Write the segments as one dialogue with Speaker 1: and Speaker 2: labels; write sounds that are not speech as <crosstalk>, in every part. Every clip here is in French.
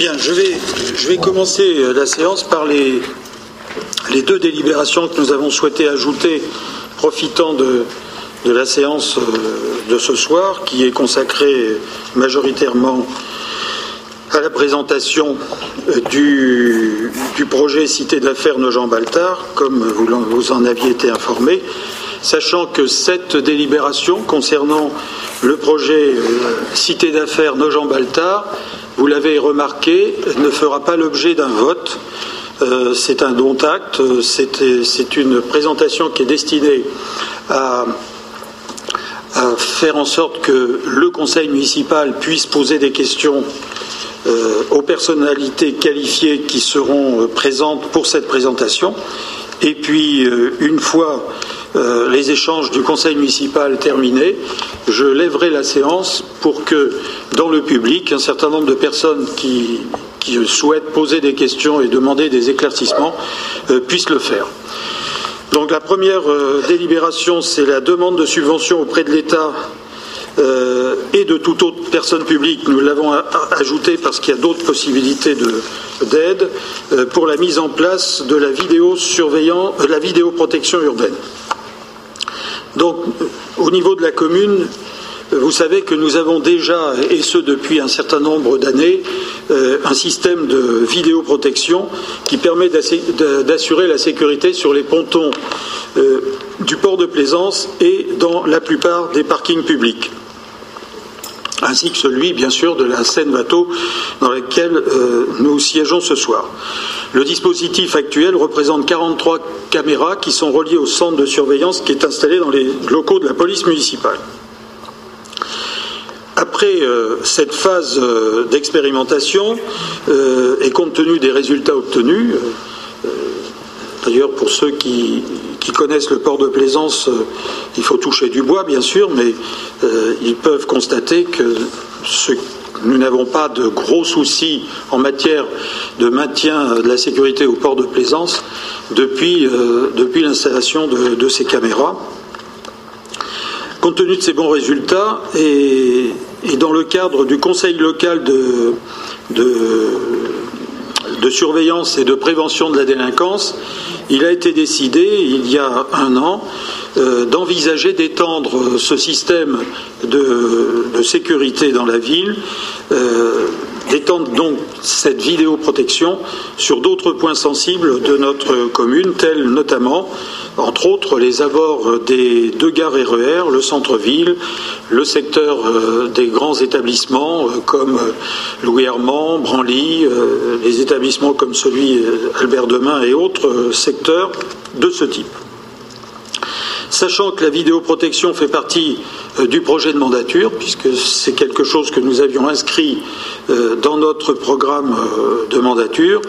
Speaker 1: Bien, je vais, commencer euh, la séance par les, deux délibérations que nous avons souhaité ajouter, profitant de, la séance euh, de ce soir, qui est consacrée majoritairement à la présentation euh, du, du projet Cité d'affaires Nogent-Baltard, comme vous, vous en aviez été informé, sachant que cette délibération concernant le projet Cité d'affaires Nogent-Baltard vous l'avez remarqué, ne fera pas l'objet d'un vote. Euh, c'est un don acte, c'est une présentation qui est destinée à, faire en sorte que le conseil municipal puisse poser des questions euh, aux personnalités qualifiées qui seront euh, présentes pour cette présentation. Et puis, une fois euh, les échanges du conseil municipal terminés, je lèverai la séance pour que, dans le public, un certain nombre de personnes qui, souhaitent poser des questions et demander des éclaircissements euh, puissent le faire. Donc la première euh, délibération, c'est la demande de subvention auprès de l'État et de toute autre personne publique. Nous l'avons ajouté parce qu'il y a d'autres possibilités d'aide pour la mise en place de la la vidéoprotection urbaine. Donc, au niveau de la commune, vous savez que nous avons déjà, et ce depuis un certain nombre d'années, euh, un système de vidéoprotection qui permet d'assurer la sécurité sur les pontons euh, du port de plaisance et dans la plupart des parkings publics ainsi que celui, bien sûr, de la Seine-Bateau dans laquelle euh, nous siégeons ce soir. Le dispositif actuel représente 43 caméras qui sont reliées au centre de surveillance qui est installé dans les locaux de la police municipale. Après euh, cette phase euh, d'expérimentation et compte tenu des résultats obtenus, d'ailleurs pour ceux qui, connaissent le port de plaisance, il faut toucher du bois bien sûr, mais ils peuvent constater que ce nous n'avons pas de gros soucis en matière de maintien de la sécurité au port de plaisance depuis, euh, l'installation de, ces caméras. Compte tenu de ces bons résultats et, dans le cadre du Conseil local de surveillance et de prévention de la délinquance, il a été décidé il y a un an euh, d'envisager d'étendre ce système de, sécurité dans la ville, euh, d'étendre donc cette vidéoprotection sur d'autres points sensibles de notre commune, tels notamment, entre autres, les abords des deux gares RER, e le centre-ville, le secteur euh, des grands établissements comme Louis Armand, Branly, les établissements comme celui Albert Demain et autres secteurs de ce type. Sachant que la vidéoprotection fait partie euh, du projet de mandature, puisque c'est quelque chose que nous avions inscrit euh, dans notre programme euh, de mandature,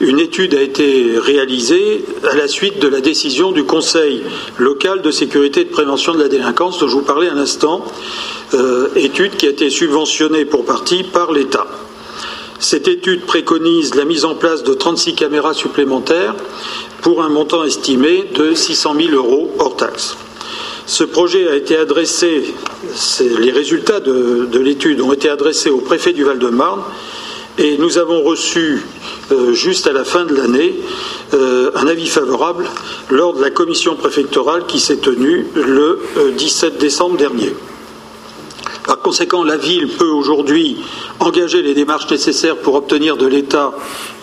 Speaker 1: une étude a été réalisée à la suite de la décision du Conseil local de sécurité et de prévention de la délinquance dont je vous parlais un instant, étude qui a été subventionnée pour partie par l'État. Cette étude préconise la mise en place de 36 caméras supplémentaires pour un montant estimé de 600 000 euros hors taxes. Ce projet a été adressé, les résultats de, l'étude ont été adressés au préfet du Val-de-Marne et nous avons reçu, euh, juste à la fin de l'année, euh, un avis favorable lors de la commission préfectorale qui s'est tenue le 17 euh, décembre dernier. Par conséquent, la ville peut aujourd'hui engager les démarches nécessaires pour obtenir de l'État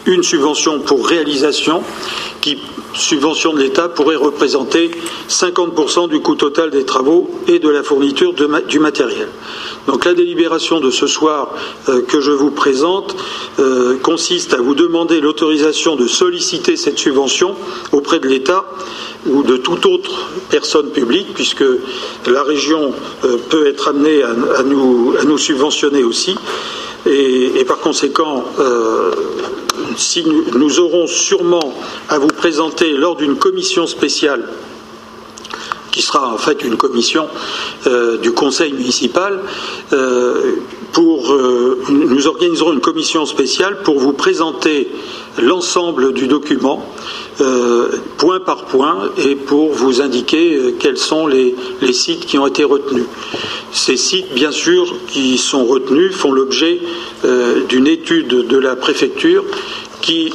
Speaker 1: une subvention pour réalisation qui, subvention de l'État, pourrait représenter 50% du coût total des travaux et de la fourniture du matériel. Donc la délibération de ce soir euh, que je vous présente euh, consiste à vous demander l'autorisation de solliciter cette subvention auprès de l'État ou de toute autre personne publique, puisque la région euh, peut être amenée à, nous, subventionner aussi. Et, par conséquent, si nous, aurons sûrement à vous présenter lors d'une commission spéciale qui sera en fait une commission euh, du conseil municipal, euh, pour, euh, nous organiserons une commission spéciale pour vous présenter l'ensemble du document, point par point, et pour vous indiquer quels sont les, sites qui ont été retenus. Ces sites, bien sûr, qui sont retenus, font l'objet d'une étude de la préfecture qui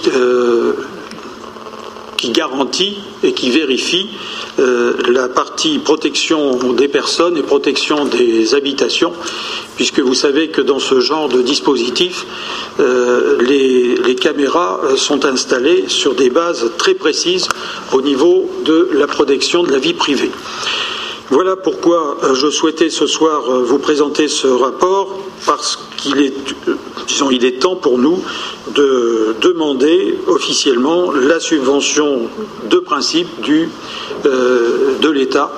Speaker 1: qui garantit et qui vérifie euh, la partie protection des personnes et protection des habitations, puisque vous savez que dans ce genre de dispositif, euh, les, les, caméras sont installées sur des bases très précises au niveau de la protection de la vie privée. Voilà pourquoi euh, je souhaitais ce soir vous présenter ce rapport, parce qu'il est, disons, il est temps pour nous de demander officiellement la subvention de principe euh, de l'État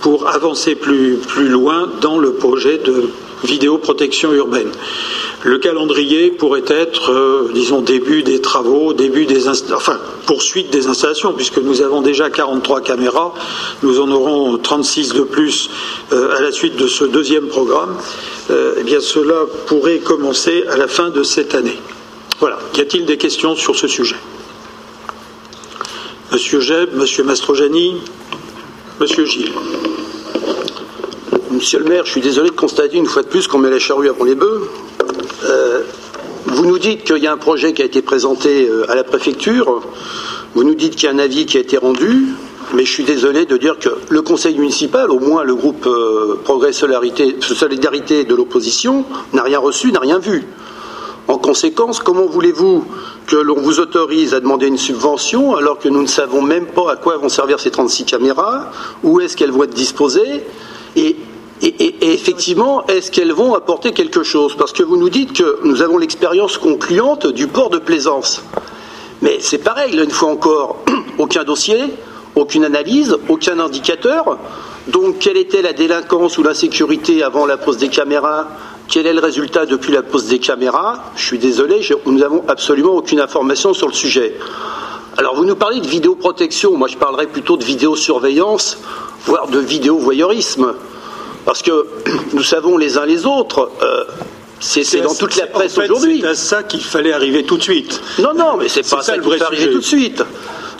Speaker 1: pour avancer plus loin dans le projet de vidéoprotection urbaine. Le calendrier pourrait être, euh, disons, début des travaux, début des enfin poursuite des installations, puisque nous avons déjà 43 caméras, nous en aurons 36 de plus euh, à la suite de ce deuxième programme. eh bien, cela pourrait commencer à la fin de cette année. Voilà. Y a-t-il des questions sur ce sujet? Monsieur Jeb, Monsieur Mastrojani, Monsieur Gilles.
Speaker 2: Monsieur le maire, je suis désolé de constater une fois de plus qu'on met la charrue avant les bœufs. Euh, vous nous dites qu'il y a un projet qui a été présenté euh, à la préfecture. Vous nous dites qu'il y a un avis qui a été rendu. Mais je suis désolé de dire que le conseil municipal, au moins le groupe euh, Progrès Solidarité de l'opposition, n'a rien reçu, n'a rien vu. En conséquence, comment voulez-vous que l'on vous autorise à demander une subvention alors que nous ne savons même pas à quoi vont servir ces 36 caméras, où est-ce qu'elles vont être disposées? Effectivement, est-ce qu'elles vont apporter quelque chose? Parce que vous nous dites que nous avons l'expérience concluante du port de plaisance. Mais c'est pareil, une fois encore, <clears throat> aucun dossier, aucune analyse, aucun indicateur. Donc, quelle était la délinquance ou l'insécurité avant la pose des caméras? Quel est le résultat depuis la pose des caméras? Je suis désolé, nous n'avons absolument aucune information sur le sujet. Alors vous nous parlez de vidéoprotection, moi je parlerais plutôt de vidéosurveillance, voire de vidéovoyeurisme. Parce que <clears throat> nous savons les uns les autres, euh, c'est dans toute la presse aujourd'hui.
Speaker 1: C'est à ça qu'il fallait arriver tout de suite.
Speaker 2: Non, non, mais c'est pas ça, qu'il fallait arriver tout de suite.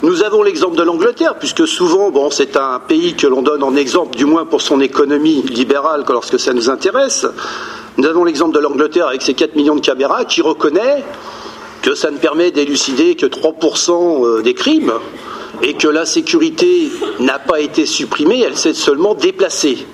Speaker 2: Nous avons l'exemple de l'Angleterre, puisque souvent, bon, c'est un pays que l'on donne en exemple, du moins pour son économie libérale, lorsque ça nous intéresse. Nous avons l'exemple de l'Angleterre avec ses 4 millions de caméras qui reconnaît que ça ne permet d'élucider que 3% euh, des crimes et que l'insécurité n'a pas été supprimée, elle s'est seulement déplacée.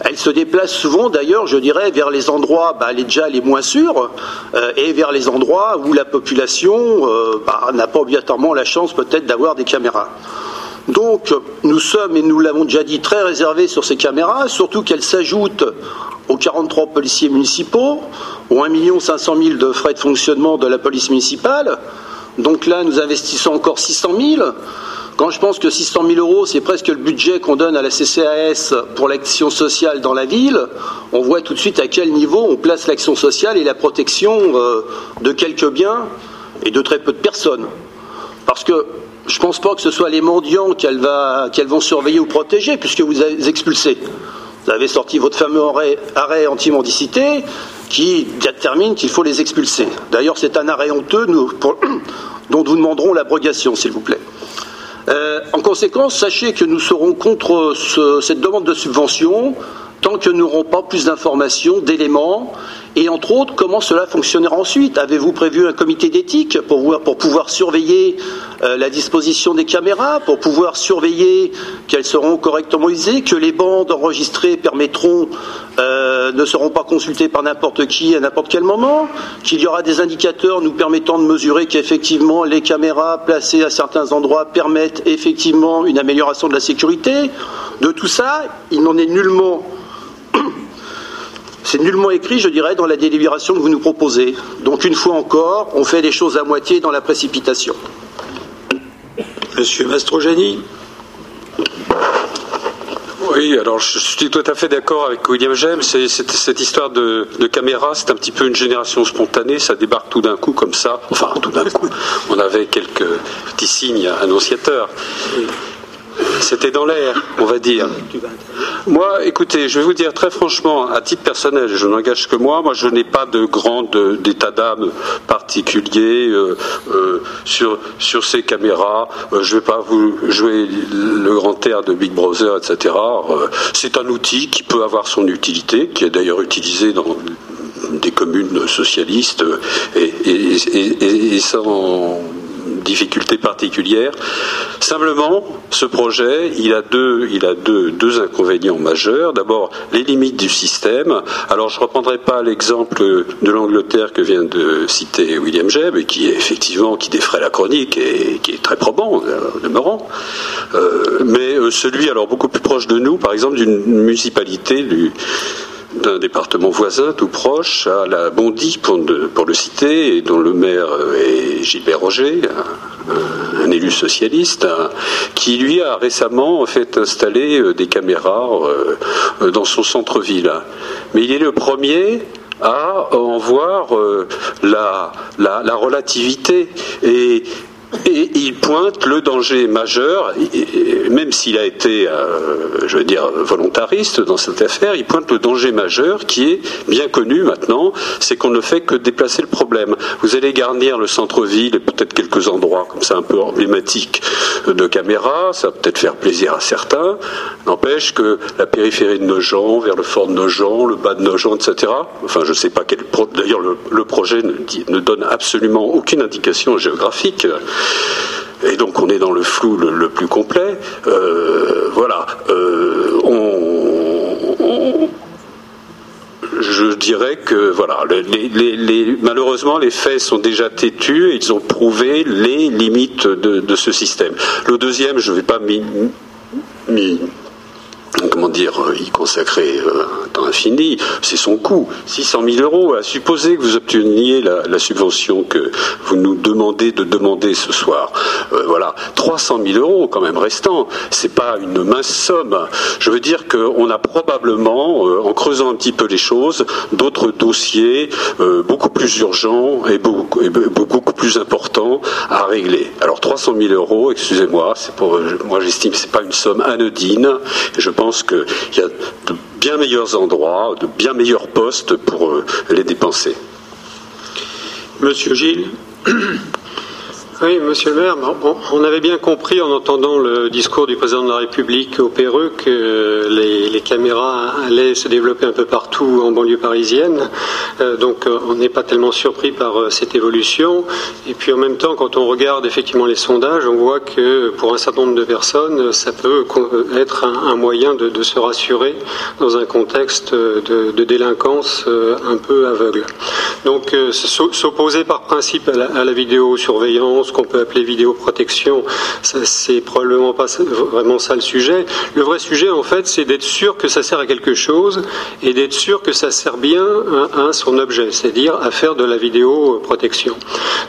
Speaker 2: Elle se déplace souvent, d'ailleurs, je dirais, vers les endroits bah, les, déjà les moins sûrs euh, et vers les endroits où la population euh, bah, n'a pas obligatoirement la chance peut-être d'avoir des caméras. Donc, nous sommes, et nous l'avons déjà dit, très réservés sur ces caméras, surtout qu'elles s'ajoutent aux 43 policiers municipaux, aux 1 500 000 de frais de fonctionnement de la police municipale. Donc là, nous investissons encore 600 000. Quand je pense que 600 000 euros, c'est presque le budget qu'on donne à la CCAS pour l'action sociale dans la ville, on voit tout de suite à quel niveau on place l'action sociale et la protection euh, de quelques biens et de très peu de personnes. Parce que je ne pense pas que ce soit les mendiants qu'elles vont surveiller ou protéger, puisque vous avez expulsé. Vous avez sorti votre fameux arrêt, anti-mendicité qui détermine qu'il faut les expulser. D'ailleurs, c'est un arrêt honteux <clears throat> dont nous demanderons l'abrogation, s'il vous plaît. Euh, en conséquence, sachez que nous serons contre cette demande de subvention tant que nous n'aurons pas plus d'informations, d'éléments, et entre autres, comment cela fonctionnera ensuite. Avez-vous prévu un comité d'éthique pour, pouvoir surveiller euh, la disposition des caméras, pour pouvoir surveiller qu'elles seront correctement usées, que les bandes enregistrées permettront, euh, ne seront pas consultées par n'importe qui à n'importe quel moment, qu'il y aura des indicateurs nous permettant de mesurer qu'effectivement les caméras placées à certains endroits permettent effectivement une amélioration de la sécurité. De tout ça, il n'en est nullement c'est nullement écrit, je dirais, dans la délibération que vous nous proposez. Donc, une fois encore, on fait les choses à moitié dans la précipitation.
Speaker 1: Monsieur Mastrojani
Speaker 3: oui, alors je suis tout à fait d'accord avec William James. Cette histoire de, caméra, c'est un petit peu une génération spontanée. Ça débarque tout d'un coup comme ça. Enfin, tout d'un coup. On avait quelques petits signes annonciateurs. C'était dans l'air, on va dire. Moi, écoutez, je vais vous dire très franchement, à titre personnel, je n'engage que moi, moi je n'ai pas de grand d'état d'âme particulier euh, euh, sur, sur ces caméras. Euh, je ne vais pas vous jouer le grand air de Big Brother, etc. C'est un outil qui peut avoir son utilité, qui est d'ailleurs utilisé dans des communes socialistes et, et, et sans difficultés particulières. Simplement, ce projet, il a deux, il a deux, deux inconvénients majeurs. D'abord, les limites du système. Alors, je ne reprendrai pas l'exemple de l'Angleterre que vient de citer William Jebb, qui est effectivement qui la chronique et qui est très probant, euh, demeurant. Euh, mais euh, celui, alors beaucoup plus proche de nous, par exemple, d'une municipalité du d'un département voisin tout proche, à la Bondy, pour, le citer, dont le maire est Gilbert Roger, un, élu socialiste, qui lui a récemment fait installer euh, des caméras euh, dans son centre-ville. Mais il est le premier à en voir euh, la, la, relativité. Et et il pointe le danger majeur, même s'il a été, euh, je veux dire, volontariste dans cette affaire, il pointe le danger majeur qui est bien connu maintenant, c'est qu'on ne fait que déplacer le problème. Vous allez garnir le centre-ville et peut-être quelques endroits comme ça un peu emblématiques de caméras, ça va peut-être faire plaisir à certains, n'empêche que la périphérie de Nogent, vers le fort de Nogent, le bas de Nogent, etc., enfin je ne sais pas quel... D'ailleurs le, projet ne donne absolument aucune indication géographique. Et donc on est dans le flou le, plus complet. Euh, voilà. Euh, je dirais que voilà, malheureusement les faits sont déjà têtus et ils ont prouvé les limites de, ce système. Le deuxième, je ne vais pas m'y comment dire, euh, y consacrer euh, un temps infini, c'est son coût. 600 000 euros, à supposer que vous obteniez la, subvention que vous nous demandez de demander ce soir. Euh, voilà, 300 000 euros quand même restant, c'est pas une mince somme. Je veux dire qu'on a probablement, en creusant un petit peu les choses, d'autres dossiers beaucoup plus urgents et beaucoup, beaucoup plus importants à régler. Alors 300 000 euros, excusez-moi, c'est pour, moi j'estime que c'est pas une somme anodine. Je pense pense qu'il y a de bien meilleurs endroits, de bien meilleurs postes pour euh, les dépenser.
Speaker 1: Monsieur Gilles
Speaker 4: oui, monsieur le maire, on avait bien compris en entendant le discours du président de la République au Péreux que les, caméras allaient se développer un peu partout en banlieue parisienne. Euh, donc euh, on n'est pas tellement surpris par euh, cette évolution. Et puis en même temps, quand on regarde effectivement les sondages, on voit que pour un certain nombre de personnes, ça peut être un, moyen de, se rassurer dans un contexte de, délinquance un peu aveugle. Donc s'opposer par principe à la, à la vidéosurveillance, ce qu'on peut appeler vidéoprotection, c'est probablement pas vraiment ça le sujet. Le vrai sujet, en fait, c'est d'être sûr que ça sert à quelque chose et d'être sûr que ça sert bien à, son objet, c'est-à-dire à faire de la vidéoprotection.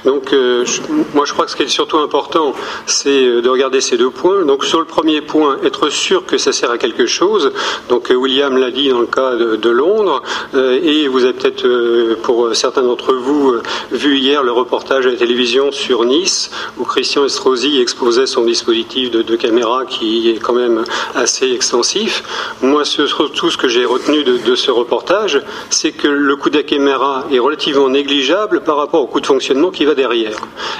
Speaker 4: Donc, euh, moi, je crois que ce qui est surtout important, c'est euh, de regarder ces deux points. Donc, sur le premier point, être sûr que ça sert à quelque chose. Donc, euh, William l'a dit dans le cas de, Londres, et vous avez peut-être, pour certains d'entre vous, vu hier le reportage à la télévision sur Nice où Christian Estrosi exposait son dispositif de, caméra qui est quand même assez extensif. Moi, surtout ce que j'ai retenu de, ce reportage, c'est que le coût de la caméra est relativement négligeable par rapport au coût de fonctionnement qui va derrière.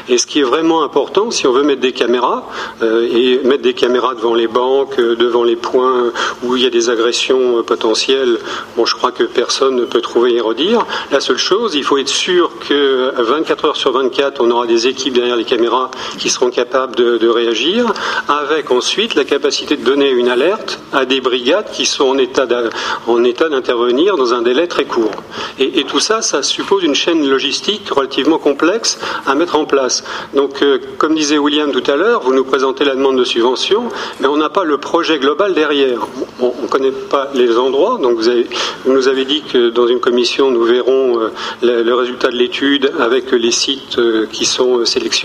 Speaker 4: Et ce qui est vraiment important, si on veut mettre des caméras, euh, et mettre des caméras devant les banques, euh, devant les points où il y a des agressions euh, potentielles, bon, je crois que personne ne peut trouver à redire. La seule chose, il faut être sûr que 24 heures sur 24, on aura des équipes derrière les caméras qui seront capables de, réagir, avec ensuite la capacité de donner une alerte à des brigades qui sont en état d'intervenir dans un délai très court. Et, tout ça, ça suppose une chaîne logistique relativement complexe à mettre en place. Donc, euh, comme disait William tout à l'heure, vous nous présentez la demande de subvention, mais on n'a pas le projet global derrière. on ne connaît pas les endroits, donc vous, nous avez dit que dans une commission, nous verrons euh, le, résultat de l'étude avec les sites euh, qui sont sélectionnés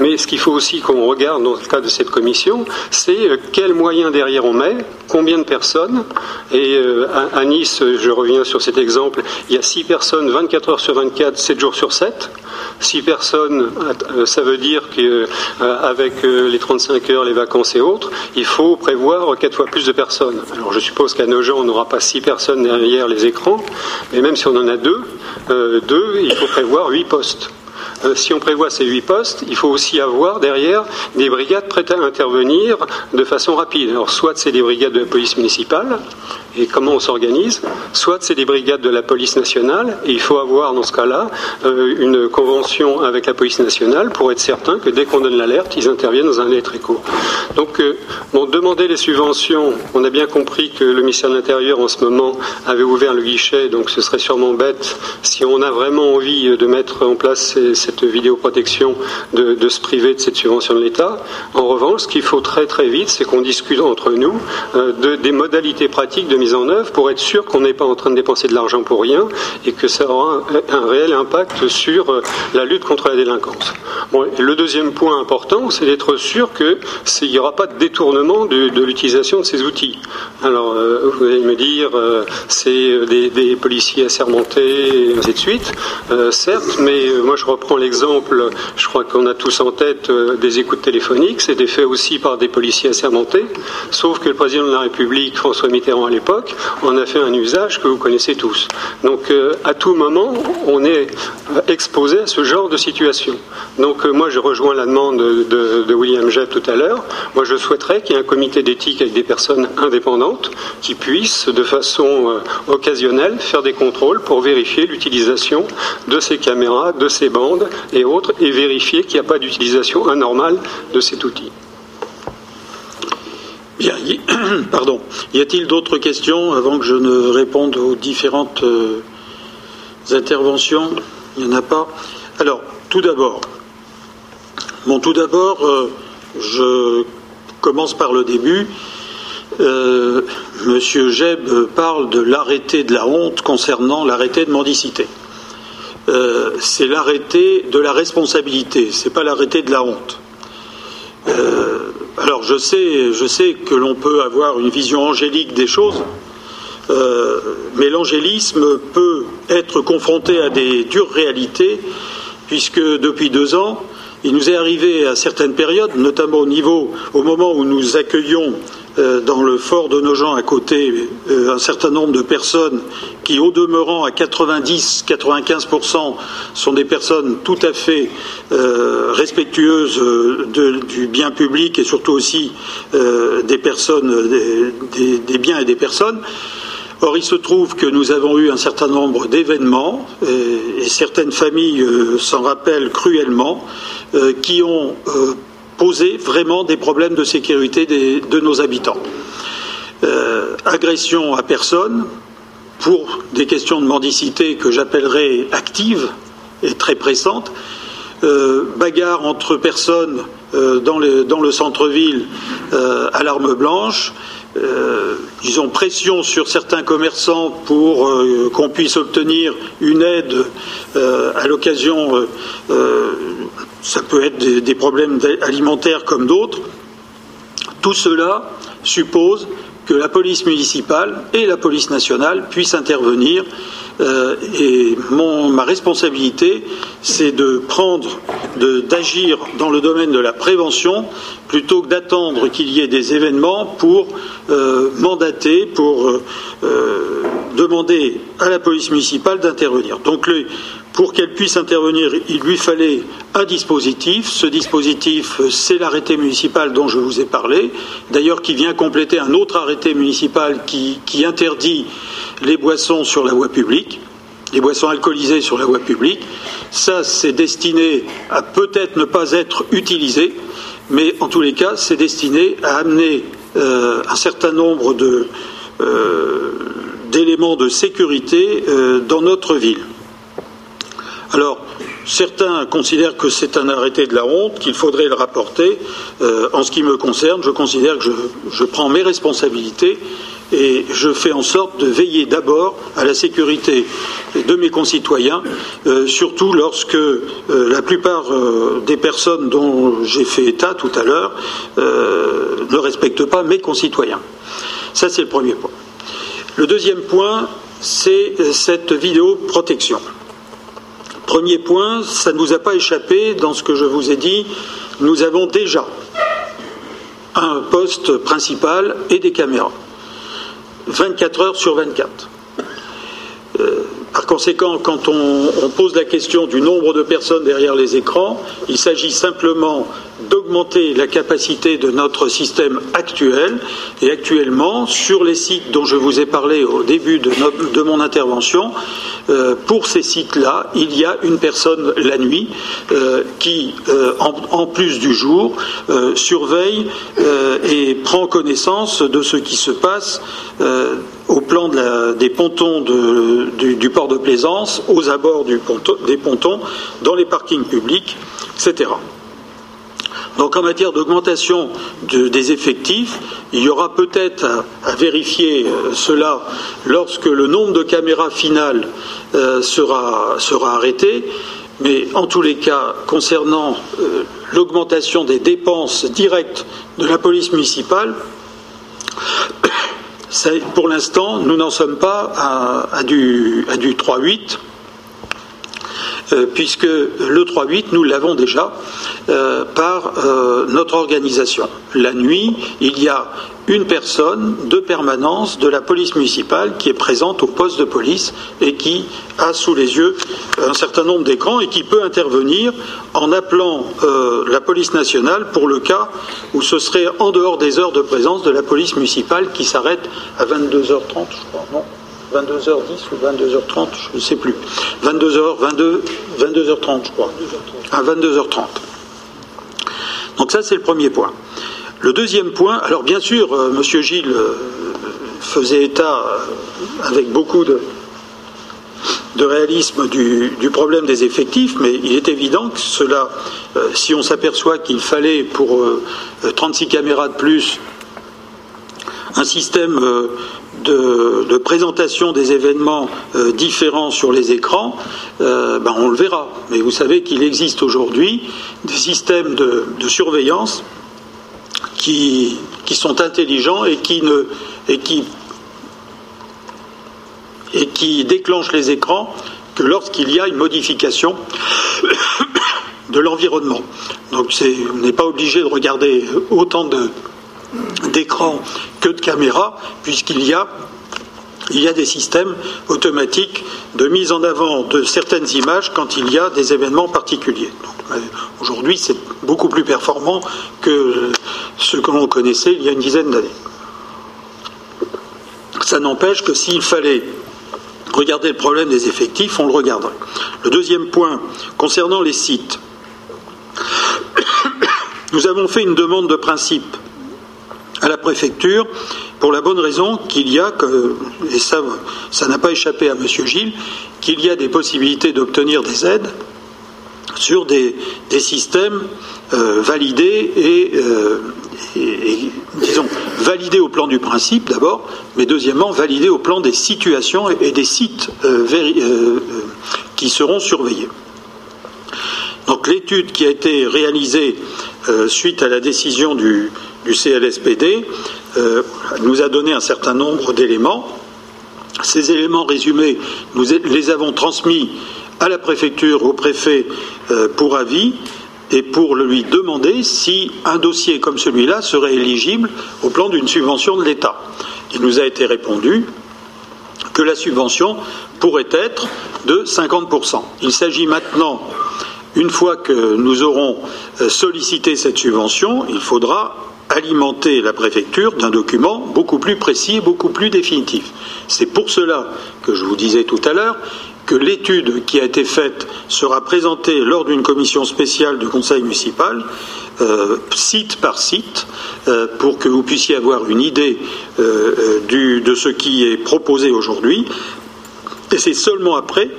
Speaker 4: mais ce qu'il faut aussi qu'on regarde dans le cas de cette commission, c'est quels moyens derrière on met, combien de personnes. Et à Nice, je reviens sur cet exemple, il y a 6 personnes 24 heures sur 24, 7 jours sur 7. 6 personnes, ça veut dire qu'avec les 35 heures, les vacances et autres, il faut prévoir 4 fois plus de personnes. Alors je suppose qu'à nos gens, on n'aura pas 6 personnes derrière les écrans, mais même si on en a deux, euh, deux il faut prévoir 8 postes. Euh, si on prévoit ces huit postes, il faut aussi avoir derrière des brigades prêtes à intervenir de façon rapide. Alors, soit c'est des brigades de la police municipale, et comment on s'organise, soit c'est des brigades de la police nationale, et il faut avoir dans ce cas-là euh, une convention avec la police nationale pour être certain que dès qu'on donne l'alerte, ils interviennent dans un délai très court. Donc, euh, demander les subventions, on a bien compris que le ministère de l'Intérieur en ce moment avait ouvert le guichet, donc ce serait sûrement bête si on a vraiment envie de mettre en place ces cette vidéoprotection de, de se priver de cette subvention de l'État. En revanche, ce qu'il faut très très vite, c'est qu'on discute entre nous euh, de, des modalités pratiques de mise en œuvre pour être sûr qu'on n'est pas en train de dépenser de l'argent pour rien et que ça aura un, réel impact sur euh, la lutte contre la délinquance. Le deuxième point important, c'est d'être sûr qu'il n'y aura pas de détournement de, l'utilisation de ces outils. Alors, euh, vous allez me dire, c'est des, des, policiers assermentés, et ainsi de suite. certes, mais moi je reprends l'exemple, je crois qu'on a tous en tête euh, des écoutes téléphoniques, c'était fait aussi par des policiers assermentés, sauf que le président de la République, François Mitterrand à l'époque, en a fait un usage que vous connaissez tous. Donc euh, à tout moment, on est euh, exposé à ce genre de situation. Donc moi je rejoins la demande de, William Jebb tout à l'heure. Moi je souhaiterais qu'il y ait un comité d'éthique avec des personnes indépendantes qui puissent de façon occasionnelle faire des contrôles pour vérifier l'utilisation de ces caméras, de ces bandes et autres et vérifier qu'il n'y a pas d'utilisation anormale de cet outil.
Speaker 1: Bien, <coughs> pardon. Y a-t-il d'autres questions avant que je ne réponde aux différentes euh, interventions? Il n'y en a pas. Alors, tout d'abord, bon, tout d'abord, euh, je commence par le début. Euh, Monsieur Jeb parle de l'arrêté de la honte concernant l'arrêté de mendicité. Euh, c'est l'arrêté de la responsabilité, c'est pas l'arrêté de la honte. Euh, alors je sais, que l'on peut avoir une vision angélique des choses, euh, mais l'angélisme peut être confronté à des dures réalités, puisque depuis deux ans, il nous est arrivé à certaines périodes, notamment au niveau, au moment où nous accueillons euh, dans le fort de Nogent à côté euh, un certain nombre de personnes qui, au demeurant à 90-95%, sont des personnes tout à fait euh, respectueuses du bien public et surtout aussi des biens et des personnes. Or, il se trouve que nous avons eu un certain nombre d'événements, et, certaines familles s'en rappellent cruellement, qui ont poser vraiment des problèmes de sécurité de nos habitants. Euh, agression à personne pour des questions de mendicité que j'appellerais actives et très pressantes, euh, bagarre entre personnes euh, dans, le centre-ville à l'arme blanche, disons pression sur certains commerçants pour qu'on puisse obtenir une aide à l'occasion ça peut être des, problèmes alimentaires comme d'autres. Tout cela suppose que la police municipale et la police nationale puissent intervenir. Euh, et ma responsabilité, c'est de prendre, d'agir dans le domaine de la prévention plutôt que d'attendre qu'il y ait des événements pour euh, mandater, pour euh, demander à la police municipale d'intervenir. Donc pour qu'elle puisse intervenir, il lui fallait un dispositif. Ce dispositif, c'est l'arrêté municipal dont je vous ai parlé, d'ailleurs qui vient compléter un autre arrêté municipal qui, interdit les boissons sur la voie publique, les boissons alcoolisées sur la voie publique. Ça, c'est destiné à peut-être ne pas être utilisé, mais en tous les cas, c'est destiné à amener euh, un certain nombre euh, d'éléments de sécurité euh, dans notre ville. Alors, certains considèrent que c'est un arrêté de la honte, qu'il faudrait le rapporter. Euh, en ce qui me concerne, je considère que je, prends mes responsabilités et je fais en sorte de veiller d'abord à la sécurité de mes concitoyens, euh, surtout lorsque euh, la plupart des personnes dont j'ai fait état tout à l'heure ne respectent pas mes concitoyens. C'est le premier point. Le deuxième point, c'est cette vidéoprotection. Premier point, ça ne vous a pas échappé dans ce que je vous ai dit, nous avons déjà un poste principal et des caméras. 24 heures sur 24. Euh, par conséquent, quand on, pose la question du nombre de personnes derrière les écrans, il s'agit simplement d'augmenter la capacité de notre système actuel. Et actuellement, sur les sites dont je vous ai parlé au début de, mon intervention, euh, pour ces sites-là, il y a une personne la nuit euh, qui, en, plus du jour, surveille et prend connaissance de ce qui se passe au plan des pontons du, port de plaisance, aux abords des pontons, dans les parkings publics, etc. Donc en matière d'augmentation des effectifs, il y aura peut-être à, vérifier euh, cela lorsque le nombre de caméras finales euh, sera, arrêté. Mais en tous les cas, concernant euh, l'augmentation des dépenses directes de la police municipale, pour l'instant, nous n'en sommes pas à, du, à du 3-8, puisque le 3-8, nous l'avons déjà euh, par euh, notre organisation. La nuit, il y a une personne de permanence de la police municipale qui est présente au poste de police et qui a sous les yeux un certain nombre d'écrans et qui peut intervenir en appelant euh, la police nationale pour le cas où ce serait en dehors des heures de présence de la police municipale qui s'arrête à 22h30, je crois, 22h10 ou 22h30, je ne sais plus. 22h, 22, 22h30, je crois. À 22h30. Donc ça, c'est le premier point. Le deuxième point, alors bien sûr, euh, M. Gilles euh, faisait état euh, avec beaucoup de, réalisme du, problème des effectifs, mais il est évident que cela, si on s'aperçoit qu'il fallait pour 36 caméras de plus un système de, présentation des événements différents sur les écrans, ben on le verra. Mais vous savez qu'il existe aujourd'hui des systèmes de surveillance qui, sont intelligents et qui, et, qui, déclenchent les écrans que lorsqu'il y a une modification <coughs> de l'environnement. Donc on n'est pas obligé de regarder autant d'écrans que de caméras, puisqu'il y a il y a des systèmes automatiques de mise en avant de certaines images quand il y a des événements particuliers. Euh, aujourd'hui, c'est beaucoup plus performant que ce que l'on connaissait il y a une dizaine d'années. Ça n'empêche que s'il fallait regarder le problème des effectifs, on le regarderait. Le deuxième point, concernant les sites, <coughs> nous avons fait une demande de principe à la préfecture pour la bonne raison qu'il y a, et ça, ça n'a pas échappé à M. Gilles, qu'il y a des possibilités d'obtenir des aides sur des, systèmes euh, validés euh, et, disons, validés au plan du principe d'abord, mais deuxièmement, validés au plan des situations et, des sites euh, qui seront surveillés. Donc l'étude qui a été réalisée suite à la décision du, du CLSPD euh, nous a donné un certain nombre d'éléments. Ces éléments résumés, nous les avons transmis à la préfecture, au préfet euh, pour avis et pour lui demander si un dossier comme celui-là serait éligible au plan d'une subvention de l'État. Il nous a été répondu que la subvention pourrait être de 50%. Il s'agit maintenant, une fois que nous aurons euh, sollicité cette subvention, il faudra alimenter la préfecture d'un document beaucoup plus précis et beaucoup plus définitif. C'est pour cela que je vous disais tout à l'heure que l'étude qui a été faite sera présentée lors d'une commission spéciale du Conseil municipal, euh, site par site, euh, pour que vous puissiez avoir une idée euh, de ce qui est proposé aujourd'hui. Et c'est seulement après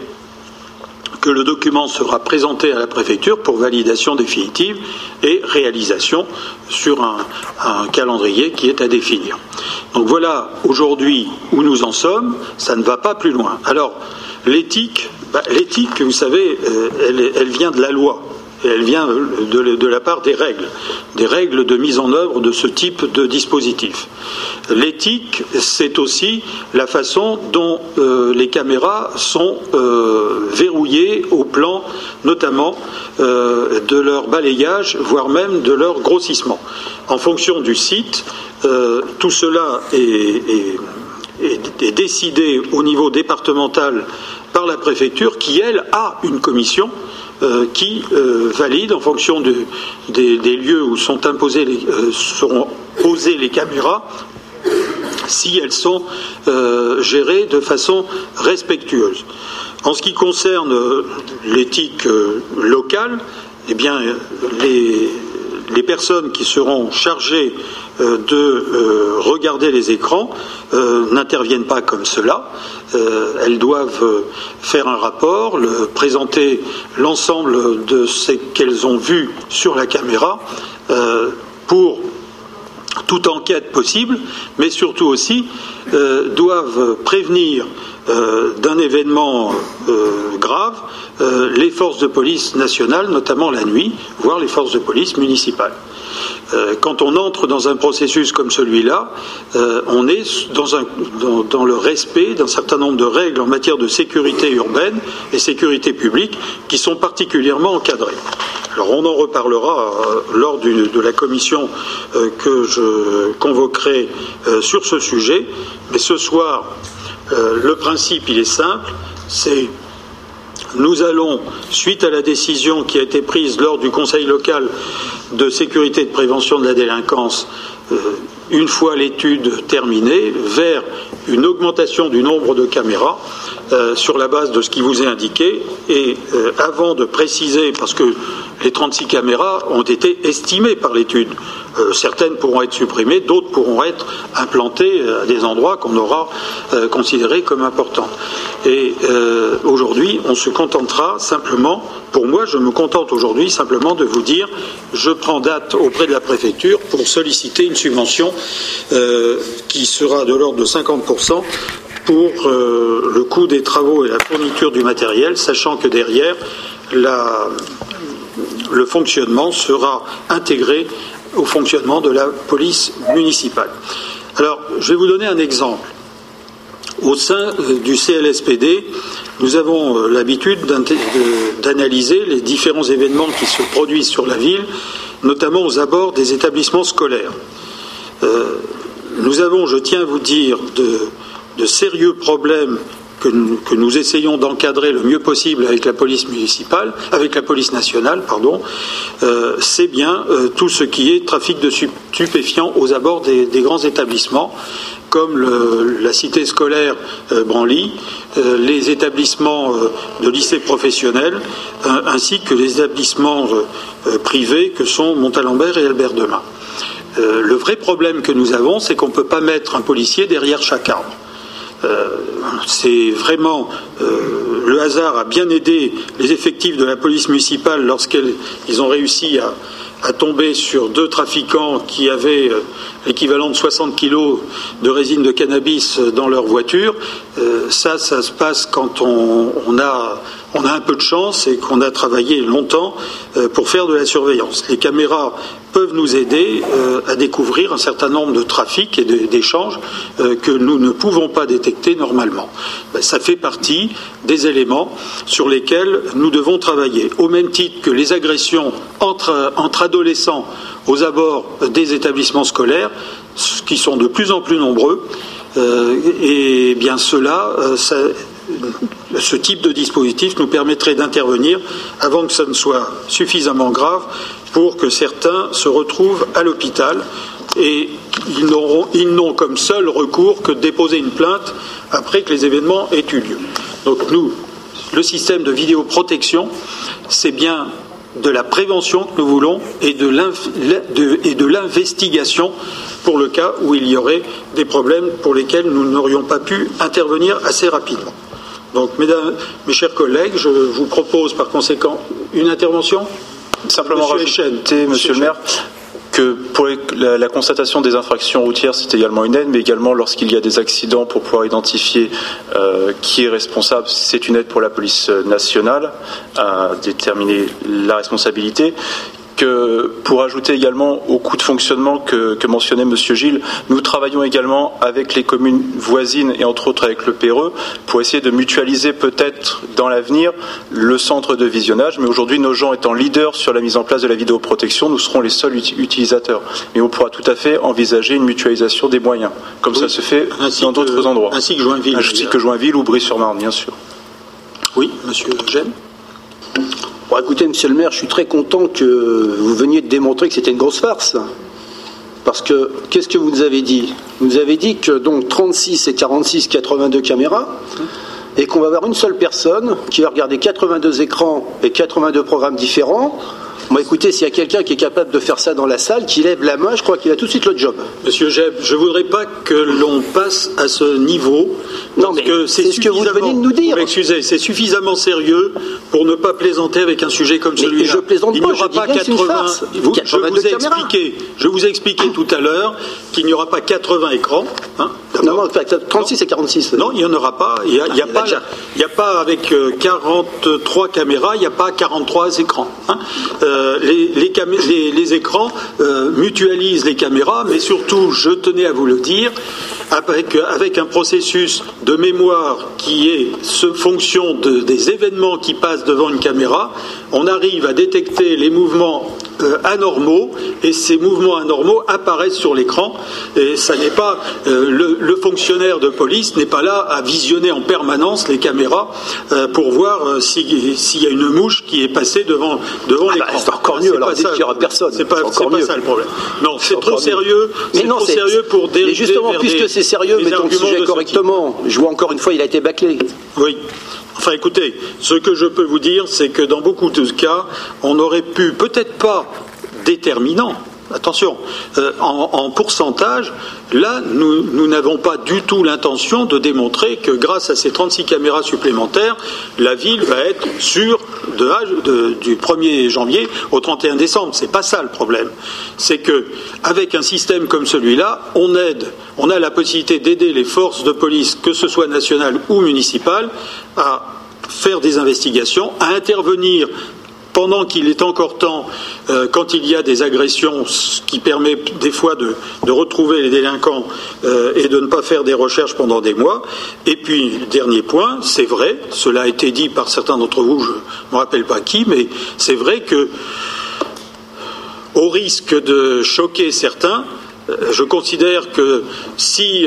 Speaker 1: que le document sera présenté à la préfecture pour validation définitive et réalisation sur un, calendrier qui est à définir. Donc voilà aujourd'hui où nous en sommes, ça ne va pas plus loin. Alors l'éthique, bah, l'éthique, vous savez, euh, elle vient de la loi elle vient de, la part des règles, des règles de mise en œuvre de ce type de dispositif. L'éthique, c'est aussi la façon dont euh, les caméras sont euh, verrouillées au plan notamment euh, de leur balayage, voire même de leur grossissement. En fonction du site, tout cela est décidé au niveau départemental par la préfecture qui, elle, a une commission euh, qui euh, valide en fonction des, lieux où sont imposés les, euh, seront posées les caméras si elles sont gérées de façon respectueuse. En ce qui concerne l'éthique locale, eh bien, les, les personnes qui seront chargées euh, de euh, regarder les écrans euh, n'interviennent pas comme cela. elles doivent faire un rapport, présenter l'ensemble de ce qu'elles ont vu sur la caméra pour toute enquête possible, mais surtout aussi doivent prévenir d'un événement grave les forces de police nationales, notamment la nuit, voire les forces de police municipales. Euh, quand on entre dans un processus comme celui-là, euh, on est dans, le respect d'un certain nombre de règles en matière de sécurité urbaine et sécurité publique qui sont particulièrement encadrées. Alors on en reparlera euh, lors de la commission que je convoquerai sur ce sujet, mais ce soir, le principe est simple, c'est nous allons, suite à la décision qui a été prise lors du Conseil local de sécurité et de prévention de la délinquance, euh, une fois l'étude terminée, vers une augmentation du nombre de caméras euh, sur la base de ce qui vous est indiqué. Et euh, avant de préciser, parce que les 36 caméras ont été estimées par l'étude, certaines pourront être supprimées, d'autres pourront être implantées à des endroits qu'on aura considérés comme importants. Et aujourd'hui, on se contentera simplement pour moi, je me contente aujourd'hui simplement de vous dire je prends date auprès de la préfecture pour solliciter une subvention euh, qui sera de l'ordre de 50% pour euh, le coût des travaux et la fourniture du matériel, sachant que derrière, le fonctionnement sera intégré au fonctionnement de la police municipale. Alors, je vais vous donner un exemple. Au sein euh, du CLSPD, nous avons euh, l'habitude d'analyser les différents événements qui se produisent sur la ville, notamment aux abords des établissements scolaires. Nous avons, je tiens à vous dire, de, sérieux problèmes que nous, essayons d'encadrer le mieux possible avec la police municipale, avec la police nationale, pardon, c'est bien tout ce qui est trafic de stupéfiants aux abords des grands établissements comme la cité scolaire euh, Branly, euh, les établissements euh, de lycées professionnels, ainsi que les établissements privés que sont Montalembert et Albert Demain. le vrai problème que nous avons, c'est qu'on ne peut pas mettre un policier derrière chaque arbre. C'est vraiment le hasard a bien aidé les effectifs de la police municipale lorsqu'ils ont réussi à, à tomber sur deux trafiquants qui avaient euh, l'équivalent de 60 kilos de résine de cannabis dans leur voiture. Euh, ça, ça se passe quand on, a, on, a, un peu de chance et qu'on a travaillé longtemps euh, pour faire de la surveillance. Les caméras peuvent nous aider euh, à découvrir un certain nombre de trafics et d'échanges euh, que nous ne pouvons pas détecter normalement. Ben, ça fait partie des éléments sur lesquels nous devons travailler, au même titre que les agressions entre, adolescents aux abords des établissements scolaires, qui sont de plus en plus nombreux. Et bien cela, ce type de dispositif nous permettrait d'intervenir avant que ça ne soit suffisamment grave pour que certains se retrouvent à l'hôpital et ils n'ont comme seul recours que de déposer une plainte après que les événements aient eu lieu. Donc nous, le système de vidéoprotection, c'est bien de la prévention que nous voulons et de l'investigation pour le cas où il y aurait des problèmes pour lesquels nous n'aurions pas pu intervenir assez rapidement. Donc, mesdames, mes chers collègues, je vous propose par conséquent une intervention.
Speaker 5: Simplement rajouter, Monsieur le maire, que pour la, constatation des infractions routières, c'est également une aide, mais également lorsqu'il y a des accidents pour pouvoir identifier euh, qui est responsable, c'est une aide pour la police nationale à déterminer la responsabilité pour ajouter également au coût de fonctionnement que, mentionnait M. Gilles, nous travaillons également avec les communes voisines et entre autres avec le PRE pour essayer de mutualiser peut-être dans l'avenir le centre de visionnage. Mais aujourd'hui, nos gens étant leaders sur la mise en place de la vidéoprotection, nous serons les seuls utilisateurs. Mais on pourra tout à fait envisager une mutualisation des moyens, comme ça se fait dans d'autres endroits.
Speaker 1: Ainsi que Joinville.
Speaker 5: Ainsi que Joinville ou Brie-sur-Marne, bien sûr.
Speaker 1: Oui, Monsieur Gênes
Speaker 2: Bon, écoutez, monsieur le maire, je suis très content que vous veniez de démontrer que c'était une grosse farce. Parce que, qu'est-ce que vous nous avez dit? Vous nous avez dit que donc 36 et 46, 82 caméras, et qu'on va avoir une seule personne qui va regarder 82 écrans et 82 programmes différents Bon, écoutez, s'il y a quelqu'un qui est capable de faire ça dans la salle, qui lève la main, je crois qu'il a tout de suite le job.
Speaker 1: Monsieur Jeb, je ne voudrais pas que l'on passe à ce niveau.
Speaker 2: Non, mais c'est ce que vous venez de nous dire.
Speaker 1: Excusez, c'est suffisamment sérieux pour ne pas plaisanter avec un sujet comme celui-là.
Speaker 2: Je plaisante
Speaker 1: Il n'y aura pas 80. Vous, je, vous ai expliqué, je vous ai expliqué tout à l'heure qu'il n'y aura pas 80 écrans.
Speaker 2: Hein, non, non, 36 et 46.
Speaker 1: Non, il n'y en aura pas. Il n'y a, a, pas, a, pas avec 43 euh, caméras, il n'y a pas 43 écrans. Hein. Euh, euh, les, écrans euh, mutualisent les caméras, mais surtout, je tenais à vous le dire, avec, un processus de mémoire qui est ce, fonction des événements qui passent devant une caméra, on arrive à détecter les mouvements euh, anormaux et ces mouvements anormaux apparaissent sur l'écran et ça n'est pas le, fonctionnaire de police n'est pas là à visionner en permanence les caméras pour voir s'il y a une mouche qui est passée devant devant ah bah, l'écran
Speaker 2: encore mieux. Alors, qu'il n'y aura personne.
Speaker 1: C'est pas, pas ça le problème. Non, c'est trop sérieux. C'est trop sérieux pour dériver.
Speaker 2: Et justement, puisque c'est sérieux, mettons le sujet correctement. Je vois encore une fois, il a été bâclé.
Speaker 1: Oui. Enfin, écoutez, ce que je peux vous dire, c'est que dans beaucoup de cas, on aurait pu, peut-être pas déterminant, attention, euh, en, pourcentage, là, nous n'avons pas du tout l'intention de démontrer que grâce à ces 36 caméras supplémentaires, la ville va être sûre du 1er janvier au 31 décembre. Ce n'est pas ça le problème. C'est que avec un système comme celui-là, on aide, on a la possibilité d'aider les forces de police, que ce soit nationales ou municipales, à faire des investigations, à intervenir pendant qu'il est encore temps, euh, quand il y a des agressions, ce qui permet des fois de, retrouver les délinquants euh, et de ne pas faire des recherches pendant des mois. Et puis, dernier point, c'est vrai, cela a été dit par certains d'entre vous, je ne me rappelle pas qui, mais c'est vrai que, au risque de choquer certains, euh, je considère que si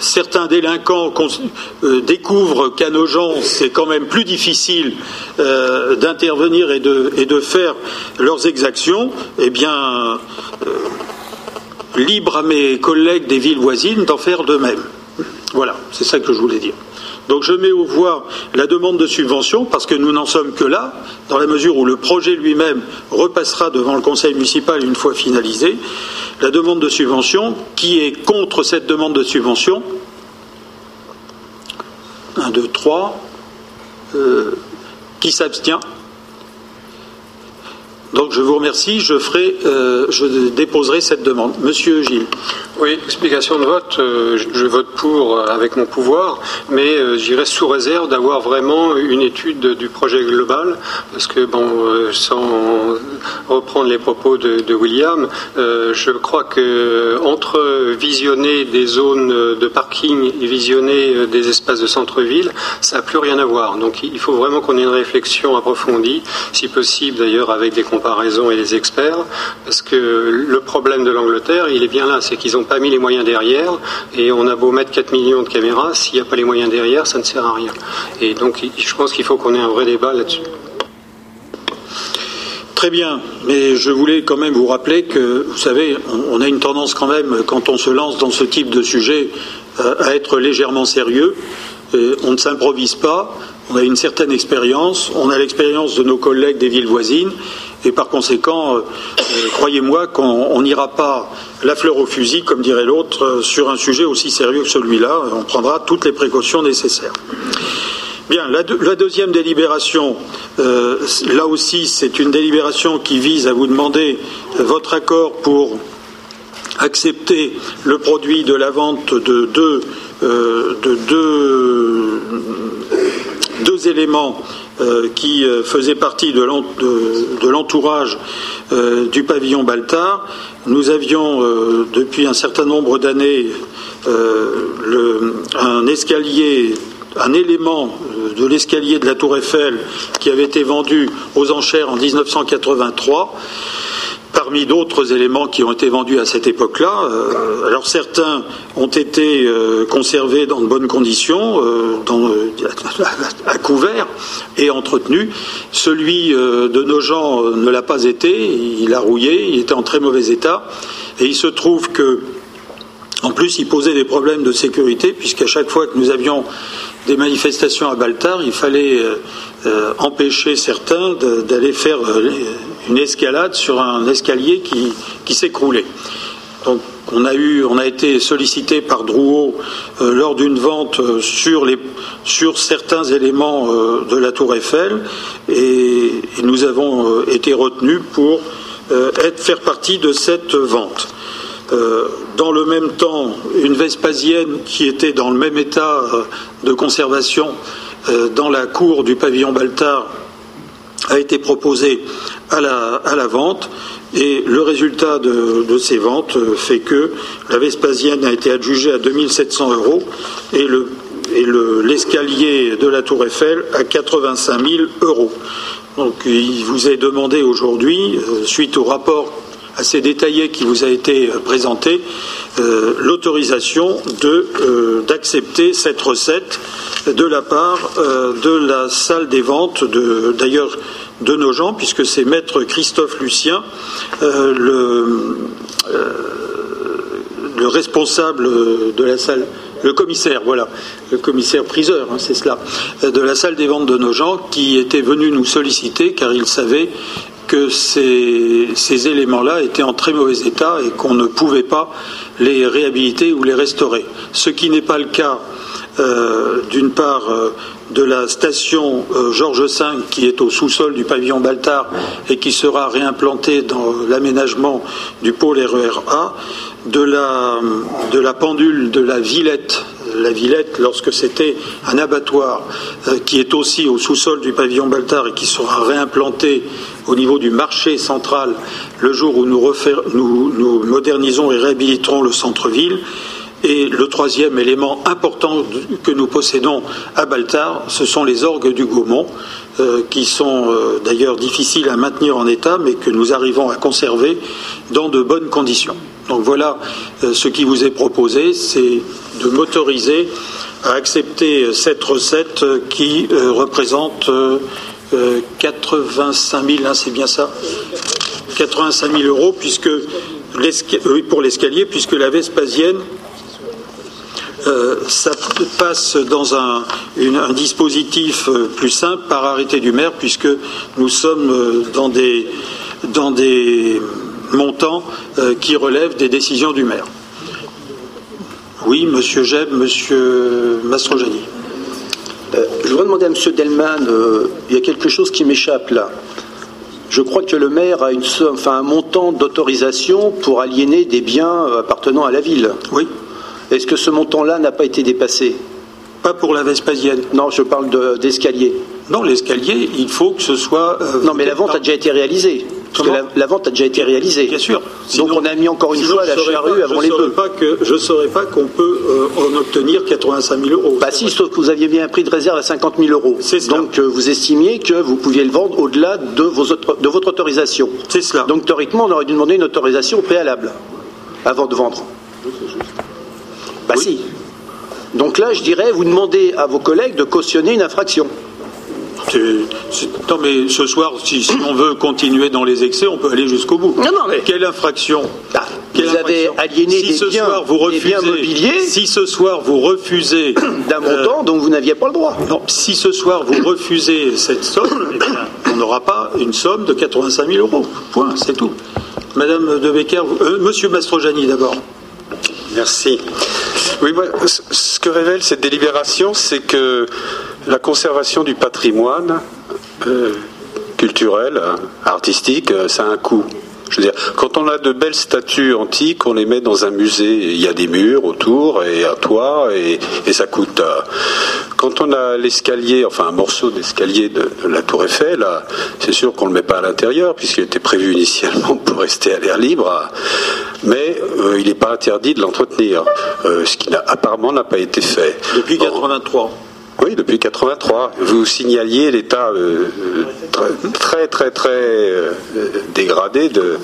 Speaker 1: certains délinquants euh, découvrent qu'à nos gens, c'est quand même plus difficile euh, d'intervenir et de, faire leurs exactions, eh bien, euh, libre à mes collègues des villes voisines d'en faire de même. Voilà, c'est ça que je voulais dire. Donc je mets au voie la demande de subvention parce que nous n'en sommes que là, dans la mesure où le projet lui-même repassera devant le conseil municipal une fois finalisé. La demande de subvention, qui est contre cette demande de subvention? 1, 2, 3. qui s'abstient? Donc je vous remercie, je, ferai, euh, je déposerai cette demande. Monsieur Gilles.
Speaker 4: Oui, explication de vote. Euh, je vote pour euh, avec mon pouvoir, mais j'irai sous réserve d'avoir vraiment une étude du projet global, parce que bon, sans reprendre les propos de, William, je crois que entre visionner des zones de parking et visionner des espaces de centre-ville, ça n'a plus rien à voir. Donc il faut vraiment qu'on ait une réflexion approfondie, si possible d'ailleurs avec des comparaison et les experts, parce que le problème de l'Angleterre, il est bien là, c'est qu'ils n'ont pas mis les moyens derrière, et on a beau mettre 4 millions de caméras, s'il n'y a pas les moyens derrière, ça ne sert à rien. Et donc je pense qu'il faut qu'on ait un vrai débat là-dessus.
Speaker 1: Très bien, mais je voulais quand même vous rappeler que, vous savez, on a une tendance quand même, quand on se lance dans ce type de sujet, euh, à être légèrement sérieux. on ne s'improvise pas. on a une certaine expérience, on a l'expérience de nos collègues des villes voisines, et par conséquent, euh, euh, croyez-moi qu'on n'ira pas la fleur au fusil, comme dirait l'autre, euh, sur un sujet aussi sérieux que celui-là. On prendra toutes les précautions nécessaires. Bien, la, deuxième délibération, là aussi, c'est une délibération qui vise à vous demander votre accord pour accepter le produit de la vente de deux, de deux deux éléments qui euh, faisaient partie de l'entourage euh, du pavillon Baltard. Nous avions depuis un certain nombre d'années un escalier un élément de l'escalier de la Tour Eiffel qui avait été vendu aux enchères en 1983 parmi d'autres éléments qui ont été vendus à cette époque-là. Euh, alors certains ont été euh, conservés dans de bonnes conditions, euh, à couvert et entretenus. Celui de nos gens ne l'a pas été, il a rouillé, il était en très mauvais état. Et il se trouve que, en plus, il posait des problèmes de sécurité, puisqu'à chaque fois que nous avions des manifestations à Baltar, il fallait empêcher certains d'aller faire une escalade sur un escalier qui, s'écroulait. Donc on a, eu, on a été sollicité par Drouot euh, lors d'une vente euh, sur, les, sur, certains éléments euh, de la tour Eiffel et, nous avons été retenus pour être, faire partie de cette vente. Dans le même temps, une Vespasienne qui était dans le même état de conservation dans la cour du pavillon Baltard a été proposée à la, vente. Et le résultat de, ces ventes fait que la Vespasienne a été adjugée à 2700 euros et l'escalier de la Tour Eiffel à 85 000 euros. Donc il vous est demandé aujourd'hui, euh, suite au rapport assez détaillé qui vous a été euh, présenté, euh, l'autorisation d'accepter cette recette de la part de la salle des ventes. D'ailleurs, de nos gens, puisque c'est maître Christophe Lucien, euh, le, euh, le, responsable de la salle, le commissaire, voilà, le commissaire priseur, hein, c'est cela, de la salle des ventes de nos gens, qui était venu nous solliciter car il savait que ces, éléments-là étaient en très mauvais état et qu'on ne pouvait pas les réhabiliter ou les restaurer. Ce qui n'est pas le cas euh, d'une part de la station euh, Georges V qui est au sous-sol du pavillon Baltard et qui sera réimplantée dans l'aménagement du pôle RER-A, de la, de la pendule de la Villette, la Villette lorsque c'était un abattoir euh, qui est aussi au sous-sol du pavillon Baltard et qui sera réimplanté au niveau du marché central le jour où nous, modernisons et réhabiliterons le centre-ville et le troisième élément important que nous possédons à Baltar, ce sont les orgues du Gaumont, euh, qui sont euh, d'ailleurs difficiles à maintenir en état, mais que nous arrivons à conserver dans de bonnes conditions. Donc voilà euh, ce qui vous est proposé, c'est de m'autoriser à accepter cette recette qui représente 85 000, hein, c'est bien ça? 85 000 euros puisque pour l'escalier, puisque la Vespasienne euh, ça passe dans un, dispositif euh, plus simple par arrêté du maire, puisque nous sommes euh, dans des, dans des montants qui relèvent des décisions du maire. Oui, Monsieur Jeb, Monsieur Mastrojani.
Speaker 2: je voudrais demander à Monsieur Delman, il y a quelque chose qui m'échappe là. Je crois que le maire a une enfin, un montant d'autorisation pour aliéner des biens appartenant à la ville.
Speaker 1: Oui.
Speaker 2: Est-ce que ce montant-là n'a pas été dépassé
Speaker 1: Pas pour la Vespasienne.
Speaker 2: Non, je parle d'escalier.
Speaker 1: non, l'escalier, il faut que ce soit.
Speaker 2: Euh, non, mais la vente a déjà été réalisée. Parce que la, vente a déjà été réalisée.
Speaker 1: Bien sûr.
Speaker 2: Donc on a mis encore une fois la charrue avant les bœufs.
Speaker 1: je ne saurais pas qu'on peut euh, en obtenir 85 000 euros.
Speaker 2: Bah si, sauf que vous aviez mis un prix de réserve à 50 000 euros. Donc euh, vous estimiez que vous pouviez le vendre au-delà de, de votre autorisation.
Speaker 1: C'est cela.
Speaker 2: Donc théoriquement, on aurait dû demander une autorisation préalable avant de vendre. Bah si. Donc là, je dirais, vous demandez à vos collègues de cautionner une infraction.
Speaker 1: non, mais ce soir, si, on veut continuer dans les excès, on peut aller jusqu'au bout.
Speaker 2: Non, non, mais...
Speaker 1: Quelle infraction?
Speaker 2: Bah, vous avez aliéné des, biens,
Speaker 1: vous refusez,
Speaker 2: mobiliers.
Speaker 1: Si ce soir vous refusez <coughs>
Speaker 2: d'un montant dont vous n'aviez pas le droit.
Speaker 1: Non, si ce soir vous refusez cette somme, eh on n'aura pas une somme de 85 000 euros. Point, c'est tout. Madame de Becker, Monsieur Mastrojani d'abord.
Speaker 3: Merci. Oui, ce que révèle cette délibération, c'est que la conservation du patrimoine euh, culturel, artistique, euh, ça a un coût. Je veux dire, quand on a de belles statues antiques, on les met dans un musée. Il y a des murs autour et un toit et, ça coûte. Euh, quand on a l'escalier, enfin un morceau d'escalier de, la Tour Eiffel, c'est sûr qu'on ne le met pas à l'intérieur puisqu'il était prévu <laughs> initialement pour rester à l'air libre. Mais euh, il n'est pas interdit de l'entretenir, euh, ce qui apparemment n'a pas été fait.
Speaker 1: Depuis 83.
Speaker 3: Oui, depuis 83. Vous signaliez l'état euh, très très très euh, dégradé de,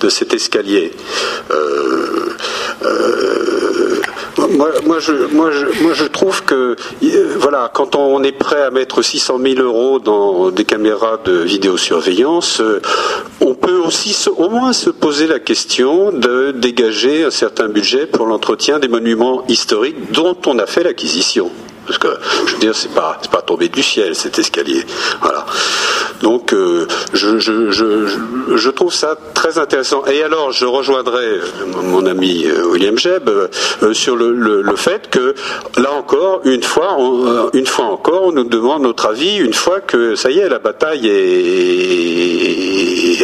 Speaker 3: de, cet escalier. Euh, moi, moi, je, moi, je, moi, je trouve que voilà, quand on est prêt à mettre 600 000 euros dans des caméras de vidéosurveillance, on peut aussi au moins se poser la question de dégager un certain budget pour l'entretien des monuments historiques dont on a fait l'acquisition. Parce que, je veux dire, c'est pas, c'est pas tombé du ciel cet escalier. Voilà. Donc, euh, je, je, je, je, trouve ça très intéressant. Et alors, je rejoindrai euh, mon ami euh, William Jeb sur le, le, le, fait que, là encore, une fois, on, une fois encore, on nous demande notre avis une fois que, ça y est, la bataille est,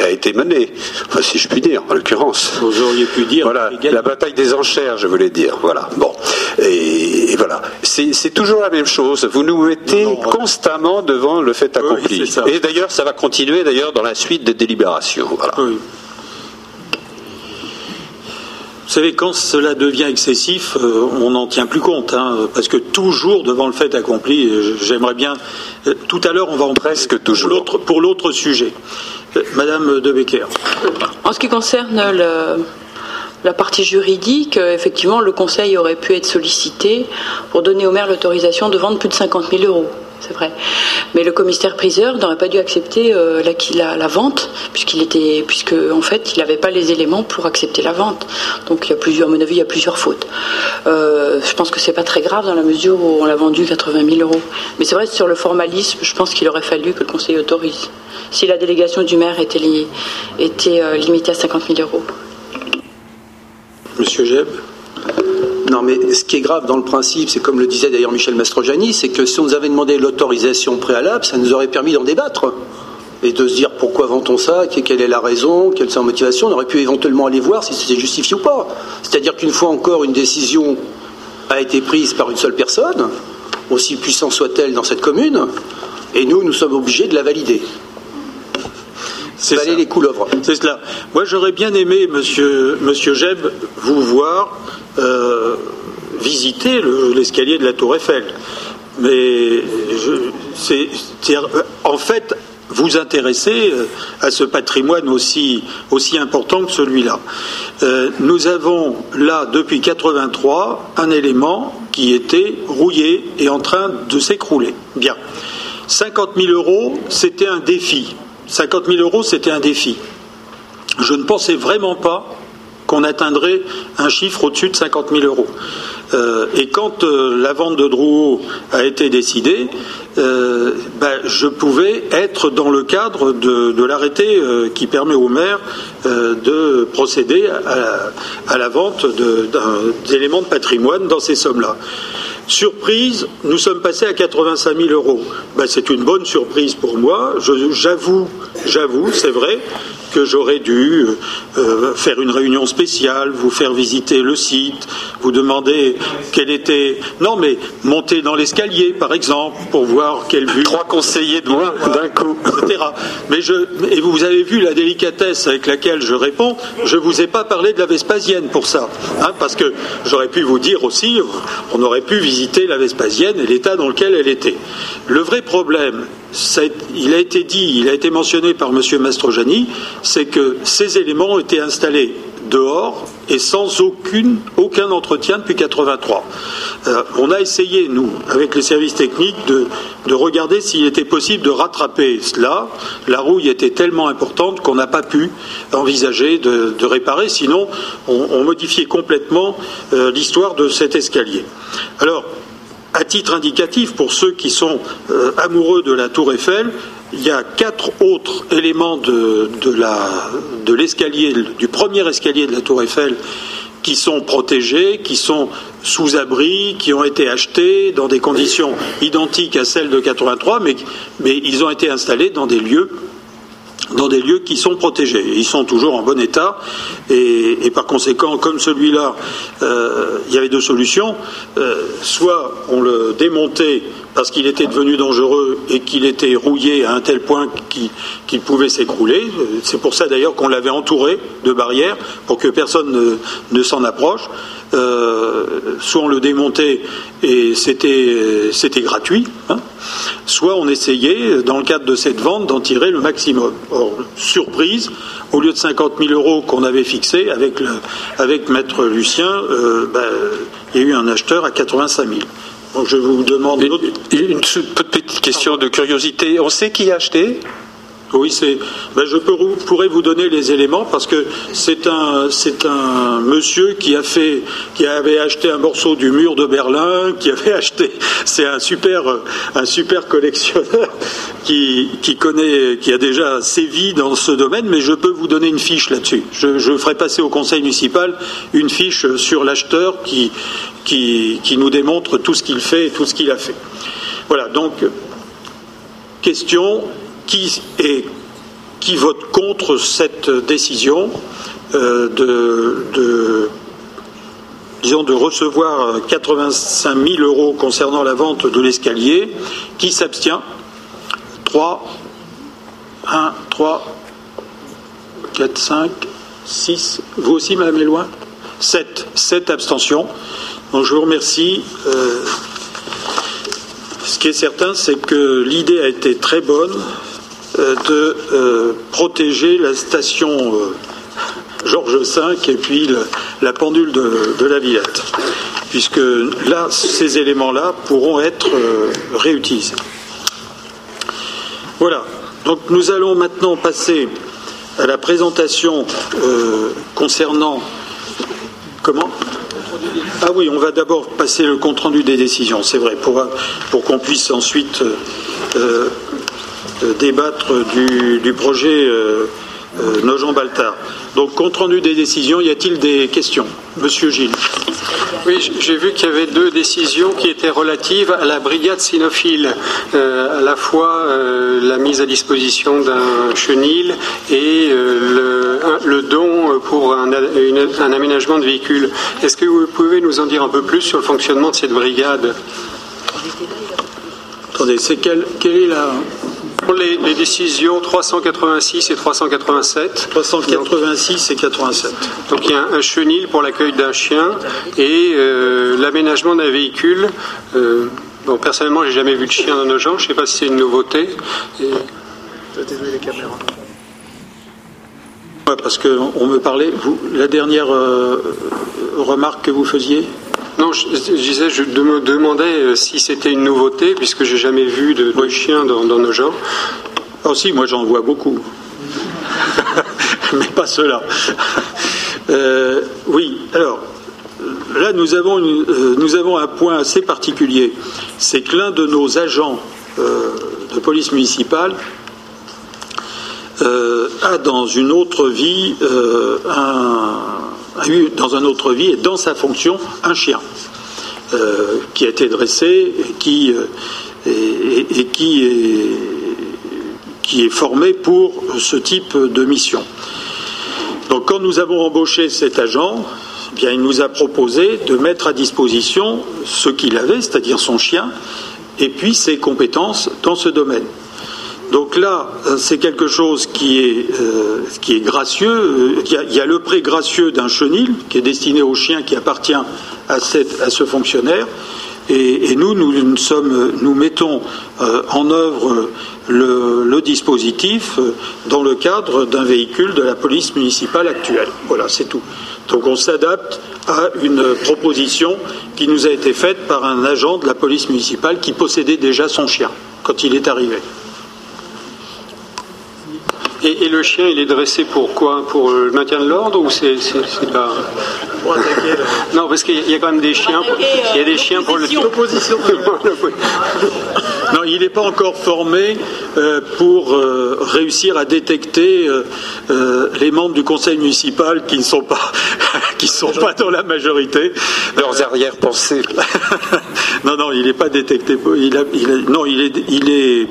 Speaker 3: a été menée. Enfin, si je puis dire, en l'occurrence.
Speaker 1: Vous auriez pu dire.
Speaker 3: Voilà, la bataille des enchères, je voulais dire. Voilà. Bon. Et voilà. C'est, toujours la même chose. Vous nous mettez constamment devant le fait accompli. Et d'ailleurs, ça va continuer d'ailleurs dans la suite des délibérations. Vous
Speaker 1: savez, quand cela devient excessif, euh, on n'en tient plus compte, hein, parce que toujours devant le fait accompli, j'aimerais bien. Euh, tout à l'heure, on va en
Speaker 3: presque toujours
Speaker 1: pour l'autre sujet. Euh, Madame De Becker.
Speaker 6: En ce qui concerne le, la partie juridique, euh, effectivement, le Conseil aurait pu être sollicité pour donner au maire l'autorisation de vendre plus de 50 000 euros. C'est vrai. Mais le commissaire priseur n'aurait pas dû accepter euh, la, vente, puisqu'il était, puisque en fait, il n'avait pas les éléments pour accepter la vente. Donc, il y a plusieurs, à mon avis, il y a plusieurs fautes. Euh, je pense que c'est pas très grave dans la mesure où on l'a vendu 80 000 euros. Mais c'est vrai, sur le formalisme, je pense qu'il aurait fallu que le Conseil autorise. Si la délégation du maire était, était limitée à 50 000 euros.
Speaker 1: Monsieur Jeb
Speaker 2: non, mais ce qui est grave dans le principe, c'est comme le disait d'ailleurs Michel Mastrojani, c'est que si on nous avait demandé l'autorisation préalable, ça nous aurait permis d'en débattre et de se dire pourquoi vend-on ça, quelle est la raison, quelle est sa motivation. On aurait pu éventuellement aller voir si c'était justifié ou pas. C'est-à-dire qu'une fois encore, une décision a été prise par une seule personne, aussi puissante soit-elle dans cette commune, et nous, nous sommes obligés de la valider. C'est les couleuvres.
Speaker 1: C'est cela. Moi, j'aurais bien aimé, monsieur, monsieur Jeb, vous voir euh, visiter l'escalier de la Tour Eiffel. Mais c'est, en fait, vous intéresser euh, à ce patrimoine aussi, aussi important que celui-là. Euh, nous avons là, depuis 83, un élément qui était rouillé et en train de s'écrouler. Bien. 50 000 euros, c'était un défi. 50 000 euros, c'était un défi. Je ne pensais vraiment pas qu'on atteindrait un chiffre au-dessus de 50 000 euros. Euh, et quand euh, la vente de Drouot a été décidée, euh, ben, je pouvais être dans le cadre de, l'arrêté qui permet au maire de procéder à, la vente d'éléments de, patrimoine dans ces sommes-là. Surprise, nous sommes passés à 85 000 euros. Ben, c'est une bonne surprise pour moi. J'avoue, j'avoue, c'est vrai que j'aurais dû euh, faire une réunion spéciale, vous faire visiter le site, vous demander quel était. Non, mais monter dans l'escalier, par exemple, pour voir quelle vue.
Speaker 3: Trois conseillers de moi d'un coup,
Speaker 1: etc. Mais je et vous avez vu la délicatesse avec laquelle je réponds. Je vous ai pas parlé de la Vespasienne pour ça, hein, parce que j'aurais pu vous dire aussi, on aurait pu visiter la Vespasienne et l'état dans lequel elle était. Le vrai problème, il a été dit, il a été mentionné par M. Mastrojani, c'est que ces éléments ont été installés dehors et sans aucun entretien depuis 83. Euh, on a essayé, nous, avec les services techniques, de, regarder s'il était possible de rattraper cela. La rouille était tellement importante qu'on n'a pas pu envisager de, réparer, sinon on, modifiait complètement euh, l'histoire de cet escalier. Alors, à titre indicatif, pour ceux qui sont euh, amoureux de la tour Eiffel, il y a quatre autres éléments de, l'escalier, du premier escalier de la Tour Eiffel, qui sont protégés, qui sont sous abri, qui ont été achetés dans des conditions identiques à celles de 83, mais, mais ils ont été installés dans des lieux dans des lieux qui sont protégés. Ils sont toujours en bon état et, par conséquent, comme celui-là, euh, il y avait deux solutions. Euh, soit on le démontait parce qu'il était devenu dangereux et qu'il était rouillé à un tel point qu'il pouvait s'écrouler. C'est pour ça d'ailleurs qu'on l'avait entouré de barrières pour que personne ne s'en approche. Euh, soit on le démontait et c'était gratuit, hein. soit on essayait, dans le cadre de cette vente, d'en tirer le maximum. Or, surprise, au lieu de 50 000 euros qu'on avait fixé avec, avec Maître Lucien, euh, ben, il y a eu un acheteur à 85 000. Donc je vous demande...
Speaker 3: Une, une petite question de curiosité. On sait qui a acheté?
Speaker 1: Oui, c'est. Ben, je pourrais vous donner les éléments parce que c'est un, c'est un monsieur qui a fait, qui avait acheté un morceau du mur de Berlin, qui avait <laughs> acheté. C'est un super, un super collectionneur qui, qui connaît, qui a déjà sévi dans ce domaine. Mais je peux vous donner une fiche là-dessus. Je, ferai passer au conseil municipal une fiche sur l'acheteur qui, qui nous démontre tout ce qu'il fait et tout ce qu'il a fait. Voilà. Donc, question qui, qui vote contre cette décision euh, de, disons, de recevoir 85 000 euros concernant la vente de l'escalier Qui s'abstient 3, 1, 3, 4, 5, 6. Vous aussi, Madame Éloin 7. 7 abstentions. Donc je vous remercie. Euh, ce qui est certain, c'est que l'idée a été très bonne. Euh, de euh, protéger la station euh, Georges V et puis la pendule de, la Villette, puisque là, ces éléments-là pourront être réutilisés. Voilà. Donc nous allons maintenant passer à la présentation concernant comment? Ah oui, on va d'abord passer le compte rendu des décisions, c'est vrai, pour qu'on puisse ensuite débattre du, projet euh, euh, Nogent-Baltard. Donc, compte rendu des décisions, y a-t-il des questions? Monsieur Gilles.
Speaker 4: Oui, j'ai vu qu'il y avait deux décisions qui étaient relatives à la brigade cynophile, euh, à la fois la mise à disposition d'un chenil et le, don pour un, aménagement de véhicules. Est-ce que vous pouvez nous en dire un peu plus sur le fonctionnement de cette brigade?
Speaker 1: Attendez, c'est quelle, quelle est la
Speaker 4: les, décisions 386 et 387.
Speaker 1: 386 et 87.
Speaker 4: Donc il y a un, chenil pour l'accueil d'un chien et euh, l'aménagement d'un véhicule. Euh, bon, personnellement, j'ai jamais vu de chien dans nos gens. Je ne sais pas si c'est une nouveauté. Et... les caméras.
Speaker 1: parce qu'on me parlait, vous, la dernière euh, remarque que vous faisiez
Speaker 4: non, je, disais, je me demandais euh, si c'était une nouveauté, puisque j'ai jamais vu de, chiens dans, nos gens.
Speaker 1: Oh si, moi j'en vois beaucoup. <laughs> <laughs> Mais pas cela. Euh, oui, alors, là nous avons, euh, nous avons un point assez particulier. C'est que l'un de nos agents de police municipale a dans une autre vie un a eu dans une autre vie et dans sa fonction un chien euh, qui a été dressé et qui, euh, qui, est, formé pour ce type de mission. Donc quand nous avons embauché cet agent, eh il nous a proposé de mettre à disposition ce qu'il avait, c'est-à-dire son chien, et puis ses compétences dans ce domaine. Donc là, euh, c'est quelque chose qui est, euh, gracieux. Il y, a, le prêt gracieux d'un chenil qui est destiné au chien qui appartient à, ce fonctionnaire. Et, nous, nous, sommes, nous mettons en œuvre le, dispositif dans le cadre d'un véhicule de la police municipale actuelle. Voilà, c'est tout. Donc on s'adapte à une proposition qui nous a été faite par un agent de la police municipale qui possédait déjà son chien quand il est arrivé.
Speaker 4: Et, le chien, il est dressé pour quoi? Pour le maintien de l'ordre ou c'est pas <laughs> Non, parce qu'il y a quand même des chiens. il y a des chiens pour l'opposition. <laughs>
Speaker 1: non, il n'est pas encore formé euh, pour euh, réussir à détecter euh, les membres du conseil municipal qui ne sont pas <laughs> qui sont pas dans la majorité.
Speaker 3: Leurs arrière-pensées.
Speaker 1: non, non, il n'est pas détecté. Il, non, il est il est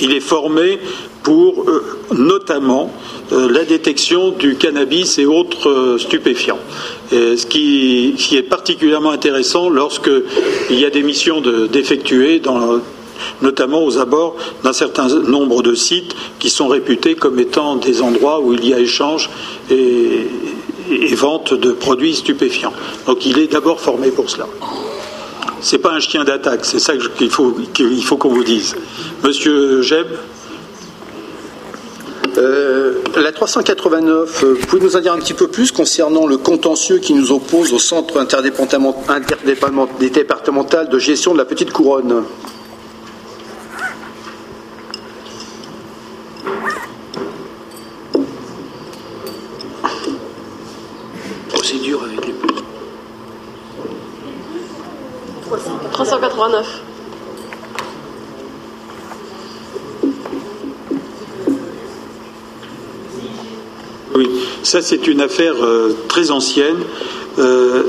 Speaker 1: il est formé pour euh, notamment euh, la détection du cannabis et autres euh, stupéfiants. ce qui, est particulièrement intéressant lorsque il y a des missions d'effectuer notamment aux abords d'un certain nombre de sites qui sont réputés comme étant des endroits où il y a échange et, vente de produits stupéfiants. Donc il est d'abord formé pour cela. Ce n'est pas un chien d'attaque, c'est ça qu'il faut qu'on vous dise. Monsieur Jeb
Speaker 2: euh, la 389, euh, pouvez-vous nous en dire un petit peu plus concernant le contentieux qui nous oppose au Centre interdépartemental de gestion de la Petite Couronne?
Speaker 6: Procédure avec les 389.
Speaker 1: Oui, ça c'est une affaire euh, très ancienne. Euh,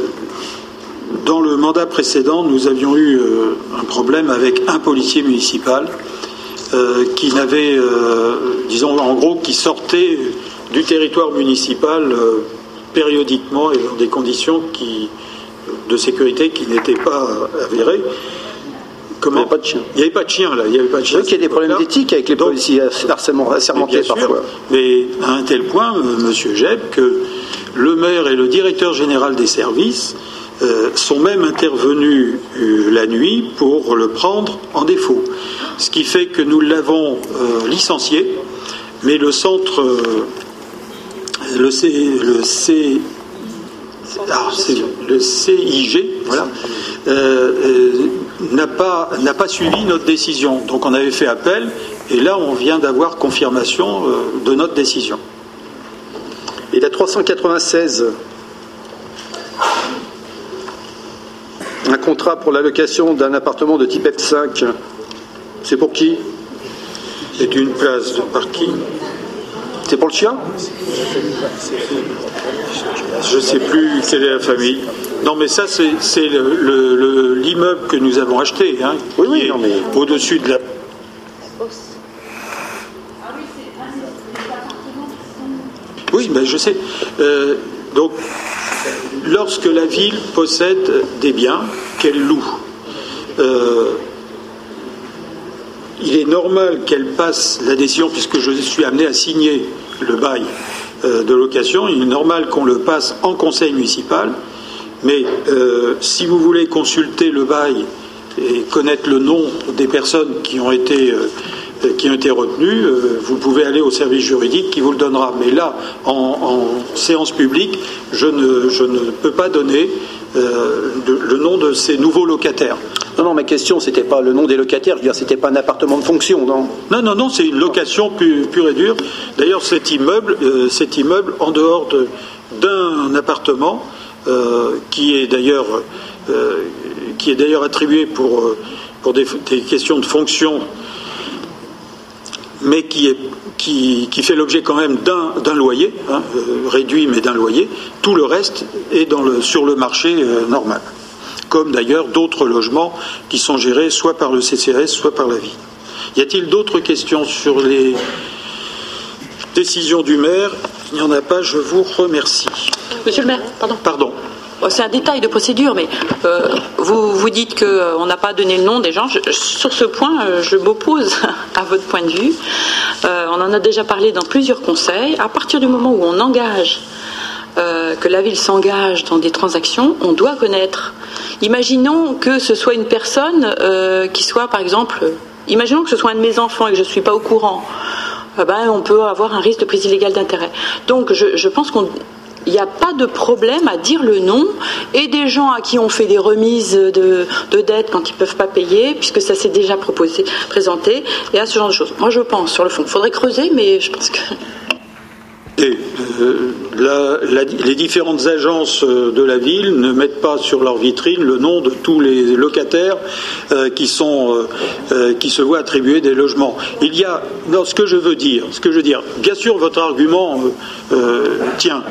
Speaker 1: dans le mandat précédent, nous avions eu euh, un problème avec un policier municipal qui n'avait, disons en gros, qui sortait du territoire municipal périodiquement et dans des conditions de sécurité qui n'étaient pas avérées.
Speaker 2: Comment Il n'y avait pas de chien.
Speaker 1: Il n'y avait pas de chien là. Il y avait pas de chien.
Speaker 2: qu'il y a des problèmes d'éthique avec les policiers harcèlement assermentés parfois.
Speaker 1: mais à un tel point, M. Euh, Monsieur Jeb, que le maire et le directeur général des services euh, sont même intervenus euh, la nuit pour le prendre en défaut. Ce qui fait que nous l'avons licencié, mais le centre, le, C, le, C, ah, le CIG, voilà, n'a pas, n'a pas suivi notre décision. Donc on avait fait appel et là on vient d'avoir confirmation euh, de notre décision.
Speaker 2: Et la 396, un contrat pour l'allocation d'un appartement de type F5, c'est pour qui?
Speaker 1: C'est une place de parking.
Speaker 2: C'est pour le chien
Speaker 1: Je ne sais plus quelle est la famille. Non, mais ça, c'est l'immeuble que nous avons acheté, hein,
Speaker 2: oui, oui, mais...
Speaker 1: au-dessus de la. Oui, mais je sais. Euh, donc, lorsque la ville possède des biens qu'elle loue, euh, il est normal qu'elle passe la décision, puisque je suis amené à signer le bail euh, de location, il est normal qu'on le passe en conseil municipal mais euh, si vous voulez consulter le bail et connaître le nom des personnes qui ont été, euh, qui ont été retenues, vous pouvez aller au service juridique qui vous le donnera. Mais là, en, séance publique, je ne, je ne, peux pas donner le nom de ces nouveaux locataires.
Speaker 2: Non, non, ma question, c'était pas le nom des locataires, je veux dire, c'était pas un appartement de fonction, non
Speaker 1: Non, non, non, c'est une location pure, et dure. D'ailleurs, cet immeuble, immeuble, en dehors d'un appartement, euh, qui est d'ailleurs euh, qui est d'ailleurs attribué pour, euh, des, questions de fonction, mais qui, est, qui, fait l'objet quand même d'un loyer, hein, réduit mais d'un loyer. Tout le reste est sur le marché normal, comme d'ailleurs d'autres logements qui sont gérés soit par le CCRS, soit par la ville. Y a-t-il d'autres questions sur les décisions du maire? Il n'y en a pas, je vous remercie.
Speaker 6: Monsieur le maire, pardon.
Speaker 1: Pardon.
Speaker 6: C'est un détail de procédure, mais euh, vous, vous dites qu'on euh, n'a pas donné le nom des gens. sur ce point, euh, je m'oppose <laughs> à votre point de vue. on en a déjà parlé dans plusieurs conseils. À partir du moment où on engage euh, que la ville s'engage dans des transactions, on doit connaître. Imaginons que ce soit une personne euh, qui soit, par exemple, imaginons que ce soit un de mes enfants et que je ne suis pas au courant. Eh ben, on peut avoir un risque de prise illégale d'intérêt. Donc je, pense qu'il n'y a pas de problème à dire le nom et des gens à qui on fait des remises de, de dettes quand ils ne peuvent pas payer, puisque ça s'est déjà présenté, et à ce genre de choses. Moi, je pense, sur le fond, il faudrait creuser, mais je pense que
Speaker 1: euh, les différentes agences euh, de la ville ne mettent pas sur leur vitrine le nom de tous les locataires euh, qui, se voient attribuer des logements. Il y a, ce que je veux dire, ce que je veux dire, bien sûr votre argument tient,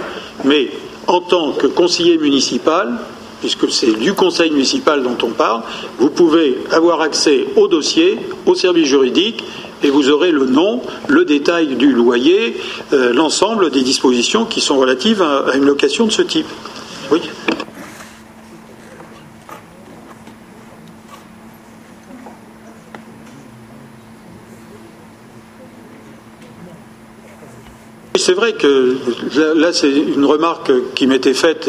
Speaker 1: mais en tant que conseiller municipal, puisque c'est du conseil municipal dont on parle, vous pouvez avoir accès au dossier, au service juridique et vous aurez le nom, le détail du loyer, euh, l'ensemble des dispositions qui sont relatives à, une location de ce type. Oui. C'est vrai que là, c'est une remarque qui m'était faite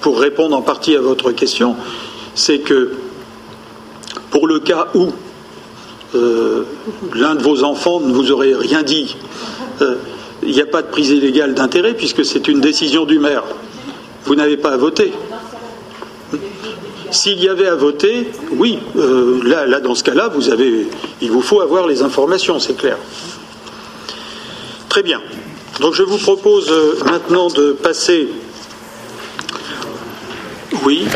Speaker 1: pour répondre en partie à votre question, c'est que pour le cas où euh, l'un de vos enfants ne vous aurait rien dit. Euh, il n'y a pas de prise illégale d'intérêt puisque c'est une décision du maire. Vous n'avez pas à voter. S'il y avait à voter, oui, euh, là, là, dans ce cas-là, vous avez, il vous faut avoir les informations, c'est clair. Très bien. Donc je vous propose maintenant de passer.
Speaker 7: Oui.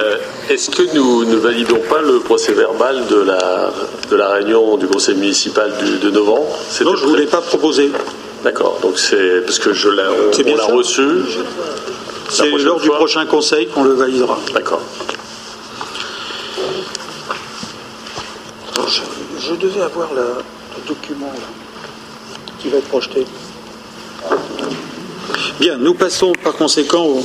Speaker 7: Est-ce que nous ne validons pas le procès verbal de la, de la réunion du conseil municipal de novembre?
Speaker 1: Non, je ne voulais pas proposer.
Speaker 7: D'accord, donc c'est parce que je l'ai, on, l'a reçu.
Speaker 1: C'est lors du prochain conseil qu'on le validera.
Speaker 7: D'accord.
Speaker 1: Je, devais avoir le document qui va être projeté. Bien, nous passons par conséquent au